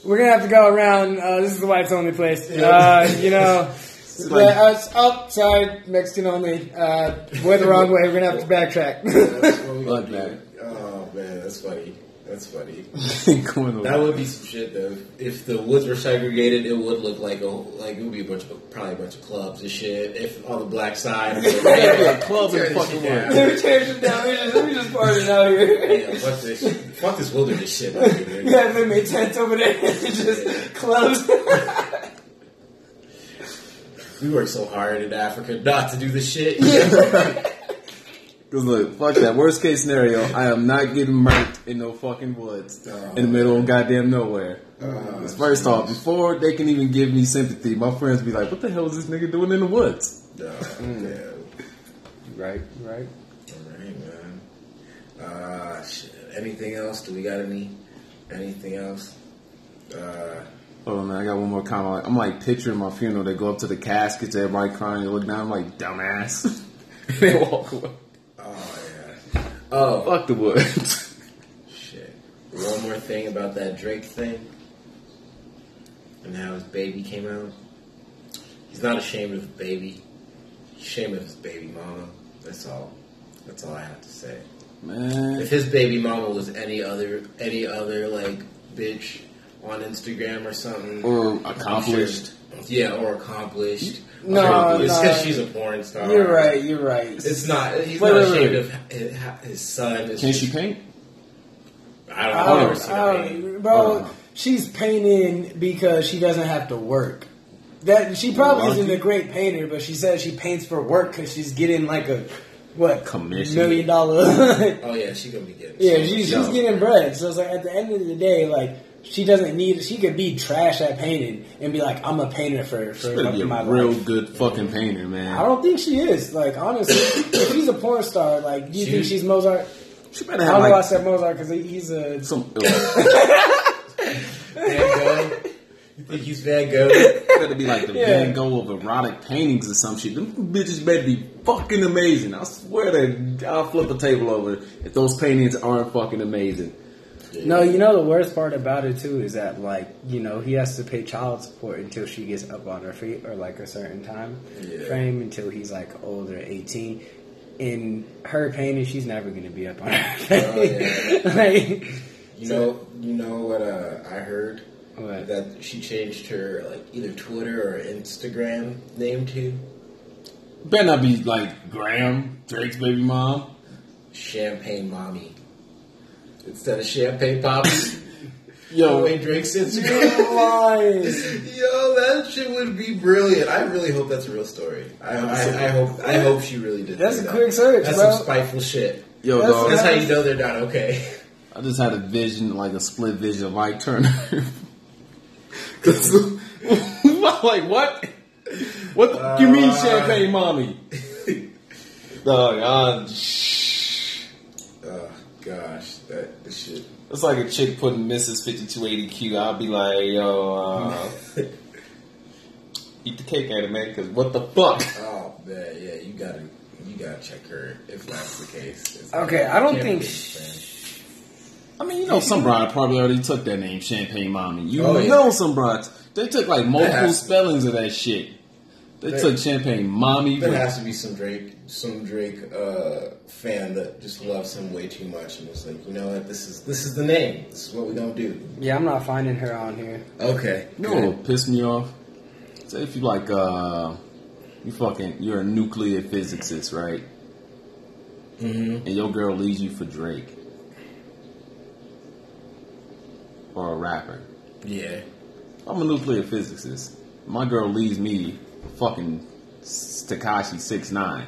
we're gonna have to go around. Uh, this is the whites only place. Uh, you know, like- yeah, it's- oh, sorry, Mexican only. Uh, we're the wrong way. We're gonna have to backtrack. That's what we Fuck gonna do. Oh man, that's funny. That's funny. That would be some shit though. If the woods were segregated, it would look like a like it would be a bunch of probably a bunch of clubs and shit. If on the black side, Yeah, yeah, club Tear and fucking shit down. woods. Let me change it down. Let me just, let me just party out here. Yeah, fuck this, fuck this wilderness shit. Over here. Yeah, they made tents over there. And just clubs. We worked so hard in Africa not to do this shit. Cause look, fuck that. Worst case scenario, I am not getting murked in no fucking woods in the middle of goddamn nowhere. 'Cause first off, before they can even give me sympathy, my friends be like, "What the hell is this nigga doing in the woods?" No, damn. Right, right. Alright, man. Uh, shit. Anything else? Do we got any? Anything else? Uh, Hold on, man. I got one more comment. I'm like picturing my funeral. They go up to the caskets, everybody crying. They look down. I'm like, dumbass. they walk away. Oh. Fuck the woods. shit. One more thing about that Drake thing, and how his baby came out. He's not ashamed of his baby. He's ashamed of his baby mama. That's all. That's all I have to say. man. If his baby mama was any other any other like bitch on Instagram or something, Or accomplished. Sure- yeah, or accomplished. No, it's no. because she's a porn star. You're right. You're right. It's not. He's Wait, not wait, ashamed wait. of his, his son. It's Can just- she paint? I don't know. I I've never seen her paint. bro. Uh. She's painting because she doesn't have to work. That she probably isn't Lucky. a great painter, but she says she paints for work because she's getting like a what Commission. million dollar. Oh yeah, she's gonna be getting. yeah, so she's she's getting bread. So it's like at the end of the day, like she doesn't need. She could be trash at painting and be like, I'm a painter for She for better be my a real life. good fucking painter, man. I don't think she is. Like honestly, if she's a porn star, like do you She- think she's Mozart? She better I don't know. I said Mozart because he's a some. Van Gogh. You think he's Van Gogh? better be like the Yeah. Van Gogh of erotic paintings or some shit. Them bitches better be fucking amazing. I swear to I'll flip a table over if those paintings aren't fucking amazing. No, you know the worst part about it too is that like you know he has to pay child support until she gets up on her feet or like a certain time Yeah. frame until he's like older, eighteen. In her painting, she's never gonna be up on her feet. yeah. like, You know, you know what uh, I heard What? that she changed her like either Twitter or Instagram name to Better not be like Graham, Drake's baby mom. Champagne Mommy instead of Champagne Papi. Yo, Wayne Drake's Instagram. You're. Yo, that shit would be brilliant. I really hope that's a real story. I, I, I hope I hope she really did. That's do a that. quick search, That's bro. some spiteful shit. yo, That's- dog. That's how you know they're not okay. I just had a vision, like a split vision of Ike Turner. 'Cause- like what? What the, you mean, Uh, champagne mommy? Dog, uh, Oh gosh, that the shit. it's like a chick putting Mrs. 5280Q. I'll be like, yo, uh, eat the cake at it, man, because what the fuck? Oh man, yeah, you gotta you gotta check her if that's the case. It's- Okay, I don't think sh- I mean, you know, some broad probably already took that name, Champagne Mommy. You Oh, yeah. know some broads. They took like multiple spellings of that shit. They There- took Champagne Mommy. There but- has to be some Drake, some Drake uh, fan that just loves him way too much and was like, you know what, this is this is the name. This is what we gonna do. Yeah, I'm not finding her on here. Okay, no, know what piss me off? Say if you like, uh, you fucking, you're a nuclear physicist, right? Mm-hmm. And your girl leaves you for Drake. Or a rapper. Yeah. I'm a nuclear physicist. My girl leaves me for fucking Tekashi six nine.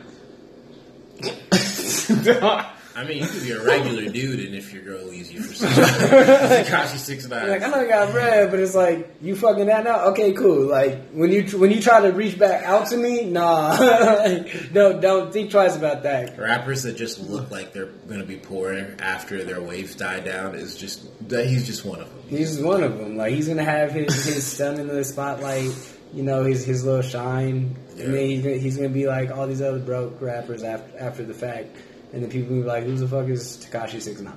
I mean, you could be a regular dude, and if your girl leaves you for something, Tekashi six nine. Like I know you got bread, but it's like you fucking that now. Okay, cool. Like when you when you try to reach back out to me, nah, don't don't think twice about that. Rappers that just look like they're gonna be poor after their waves die down is just that he's just one of them. He's one of them. Like he's gonna have his his son in the spotlight. You know his his little shine, and then he's gonna, he's gonna be like all these other broke rappers after after the fact, and then people will be like, "Who the fuck is Tekashi Six Nine?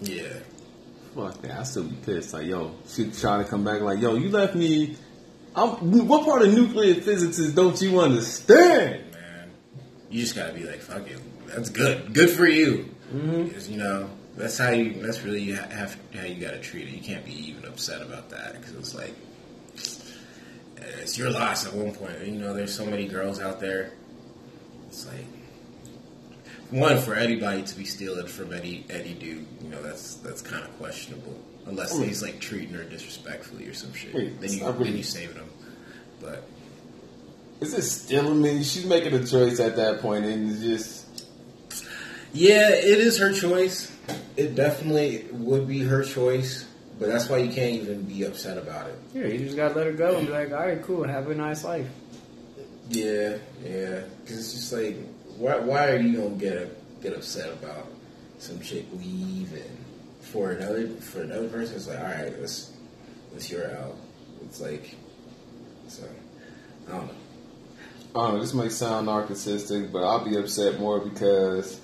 Yeah. Fuck that, I still be pissed. Like, yo, she try to come back like, yo, you left me. I'm, what part of nuclear physics is don't you understand? man. You just gotta be like, fuck it. That's good. Good for you. Mm-hmm. Because, you know, That's how you. That's really you have how you got to treat it. You can't be even upset about that because it's like it's your loss at one point. You know, there's so many girls out there. It's like one for anybody to be stealing from any any dude. You know, that's that's kind of questionable unless oh, mean- he's like treating her disrespectfully or some shit. Wait, then you really- then you saving him. But Is it stealing? I mean, she's making a choice at that point, and it's just Yeah, it is her choice. It definitely would be her choice, but that's why you can't even be upset about it. Yeah, you just gotta let her go and be like, all right, cool, have a nice life. Yeah, yeah, because it's just like, why, why are you gonna get get upset about some chick leaving for another for another person? It's like, all right, let's let's your out. It's like, so I don't know. I don't know. This might sound narcissistic, but I'll be upset more because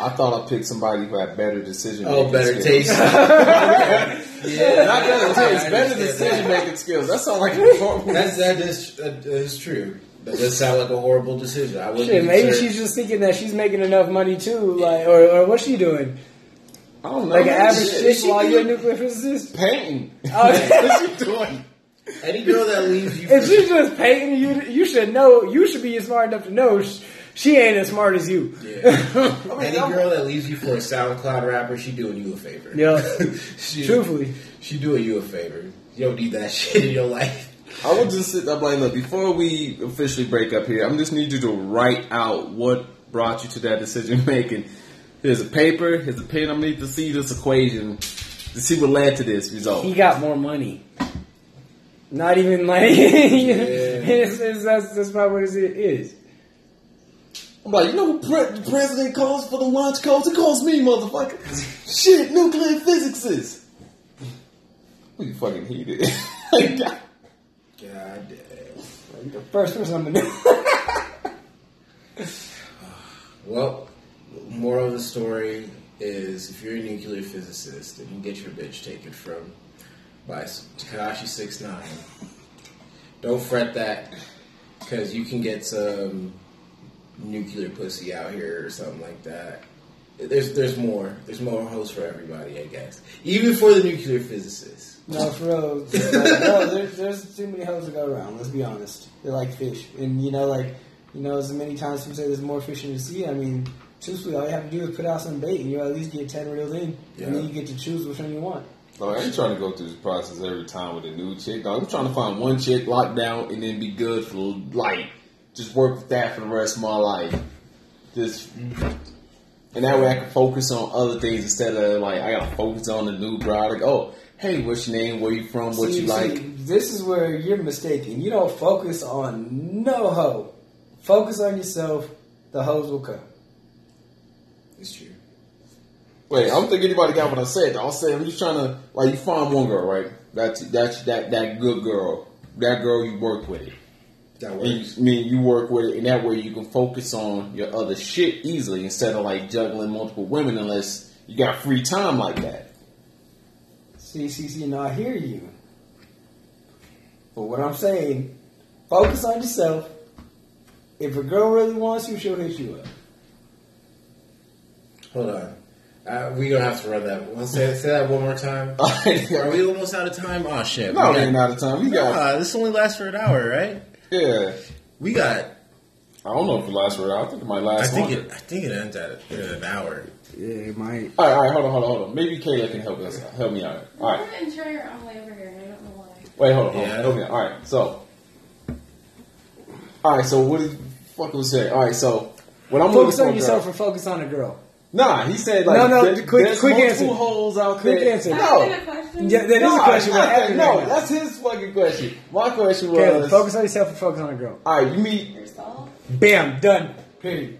I thought I picked somebody who had better decision. Oh, better skills. taste. Yeah, not better taste, better decision making skills. That sounds like a horrible. That's that is that is true. That does sound like a horrible decision. I would Shit, maybe she's just thinking that she's making enough money too, like, or, or what's she doing? I don't know. Like an average Shit, chick while you're a doing nuclear physicist? painting. Oh, What's she doing? any girl that leaves you. if she's just painting, you you should know. You should be smart enough to know sh- she ain't as smart as you. Yeah. Any girl that leaves you for a SoundCloud rapper, she doing you a favor. Yeah. she, Truthfully, she doing you a favor. You don't need that shit in your life. I will just sit up like, look, before we officially break up here, I'm just need you to write out what brought you to that decision making. Here's a paper, here's a pen. I need to see this equation to see what led to this result. he got more money. Not even like it's, it's, that's that's probably what it is. I'm like, you know, pre- the president calls for the launch codes. It calls me, motherfucker. Shit, nuclear physics is. We fucking heated. God damn. The first person I'm gonna do. Well, moral of the story is if you're a nuclear physicist and you get your bitch taken from by Tekashi Six Nine, don't fret that because you can get some nuclear pussy out here or something like that. There's there's more. There's more hoes for everybody, I guess. Even for the nuclear physicists. No, for real. no, there's, there's too many hoes to go around. Let's be honest. They're like fish, and you know, like you know, as many times people say there's more fish in the sea. I mean, truthfully, all you have to do is put out some bait, and you'll at least get ten reeled in, Yeah. and then you get to choose which one you want. Dog, I ain't trying to go through this process every time with a new chick. Dog, I'm trying to find one chick locked down and then be good for like just work with that for the rest of my life. Just and that way I can focus on other things instead of like I gotta focus on the new bride. Like, oh, hey, what's your name? Where you from? What See- you see, like? this is where you're mistaken. You don't focus on no hoe. Focus on yourself. The hoes will come. It's true. Wait, I don't think anybody got what I said. I said I'm just trying to like you find one girl, right? That's that's that that good girl. That girl you work with it. That And you, works. I mean, you work with it, and that way you can focus on your other shit easily instead of like juggling multiple women unless you got free time like that. See, see, see. Now I hear you. But what I'm saying, focus on yourself. If a girl really wants you, she'll hit you up. Hold on. Uh, we gonna have to run that. Let's say, say that one more time. Are we almost out of time? Oh shit! no, we we ain't out of time. We got Nah, this only lasts for an hour, right? Yeah. We got. I don't know if it lasts for. I think it might last. I last think longer. it. I think it ends at, at an hour. Yeah, it might. All right, all right, hold on, hold on, hold on. Maybe Kayla can help us. Help me out. All right, I'm sure you're all the way over here, and I don't know why. wait, hold on, hold on. I Help me out. All right, so. All right, so what did fuck was say? All right, so when I'm Focus looking for on a yourself girl- or focus on a girl. Nah, he said like No, no, there- quick- there's quick answer. holes out Quick there. answer. No, I ask a question? Yeah, that is no, a question. not that- no, right that's his fucking question. My question was, Caleb, focus on yourself or focus on a girl. all right, you meet. Yourself? Bam, done. Period.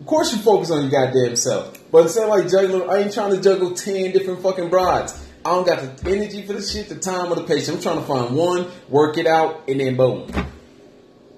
Of course, you focus on your goddamn self, but instead of like juggling, I ain't trying to juggle ten different fucking brides. I don't got the energy for the shit, the time, or the patience. I'm trying to find one, work it out, and then boom.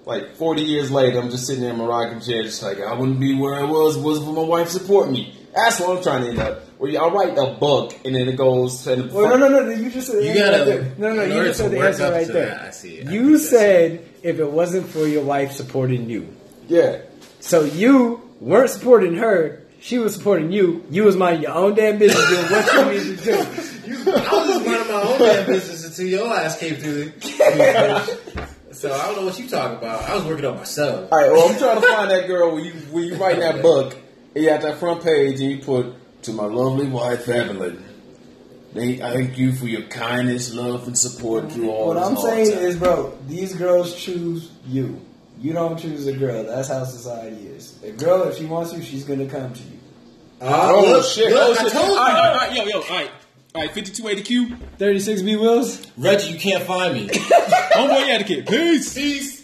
Like 40 years later, I'm just sitting there in my rocking chair, just like, I wouldn't be where I was, wasn't for my wife support me. That's what I'm trying to end up. Where you- I write a book, and then it goes, and the Well, no, no, no. You just said You answer gotta- right. No, no, you just said the answer right there. that, I see it. I You said if it wasn't for your wife supporting you, Yeah. so you weren't supporting her. She was supporting you. You was minding your own damn business doing what you needed to do. I was just minding my own damn business until your ass came through. The, so I don't know what you talking about. I was working on myself. All right, well, I'm trying to find that girl where you where you write that book. And you have that front page and you put to my lovely wife Evelyn. They, I thank you for your kindness, love, and support through all. What I'm hard saying time. is, bro, these girls choose you. You don't choose a girl. That's how society is. A girl, if she wants you, she's gonna come to you. Ah, oh look, shit! look, oh I shit! told all right, you. all right, yo, yo, all right, all right. 5280 Q, 36 B Wills. Reggie, you can't find me. homeboy etiquette. Peace. Peace.